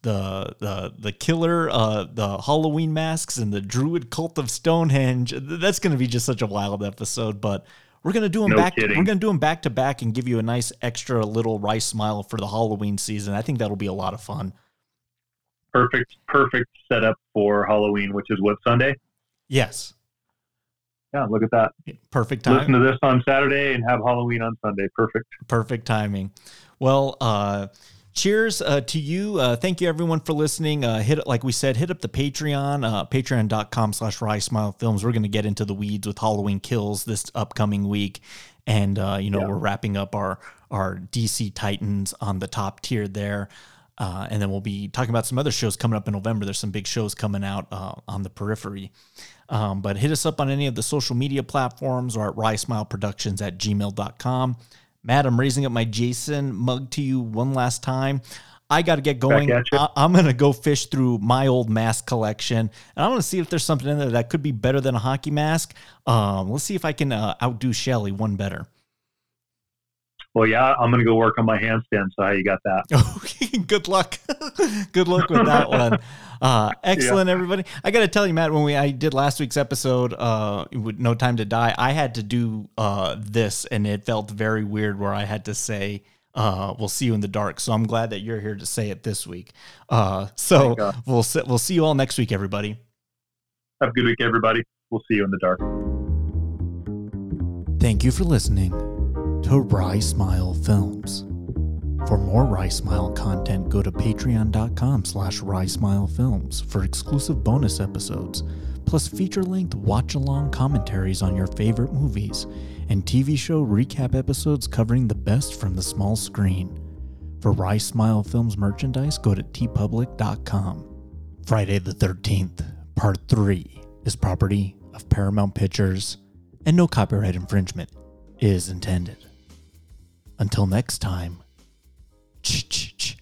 C: the the the killer, uh, the Halloween masks, and the Druid cult of Stonehenge. That's going to be just such a wild episode. But We're gonna do them
D: No
C: back.
D: kidding.
C: We're gonna do them back to back and give you a nice extra little Rye Smile for the Halloween season. I think that'll be a lot of fun.
D: Perfect, perfect setup for Halloween, which is what Sunday.
C: Yes,
D: Yeah, look at that.
C: perfect time.
D: Listen to this on Saturday and have Halloween on Sunday. Perfect.
C: Perfect timing. Well, uh, cheers uh, to you. Uh, thank you everyone for listening. Uh, hit like we said, hit up the Patreon, uh, patreon.com slash Rye Smile Films. We're going to get into the weeds with Halloween Kills this upcoming week. And, uh, you know,
D: Yeah.
C: we're wrapping up our, our DC Titans on the top tier there. Uh, and then we'll be talking about some other shows coming up in November. There's some big shows coming out uh, on the periphery. Um, but hit us up on any of the social media platforms or at rysmileproductions at gmail.com. Matt, I'm raising up my Jason mug to you one last time. I got to get going. I, am going to go fish through my old mask collection and I want to see if there's something in there that could be better than a hockey mask. Um, let's see if I can uh, outdo Shelly one better.
D: Well, yeah, I'm going to go work on my handstand. So how you got that?
C: Okay, good luck. good luck with that one. Uh, excellent, everybody. I got to tell you, Matt, when we I did last week's episode, uh, with No Time to Die, I had to do uh this, and it felt very weird where I had to say. Uh, we'll see you in the dark. So I'm glad that you're here to say it this week. Uh, so we'll we'll see you all next week, everybody.
D: Have a good week, everybody. We'll see you in the dark.
C: Thank you for listening to Rye Smile Films. For more Rye Smile content, go to patreon.com slash Films for exclusive bonus episodes, plus feature-length watch-along commentaries on your favorite movies, and TV show recap episodes covering the best from the small screen. For Rye Smile Films merchandise, go to teepublic.com. Friday the 13th, Part 3, is property of Paramount Pictures, and no copyright infringement is intended. Until next time, ch-ch.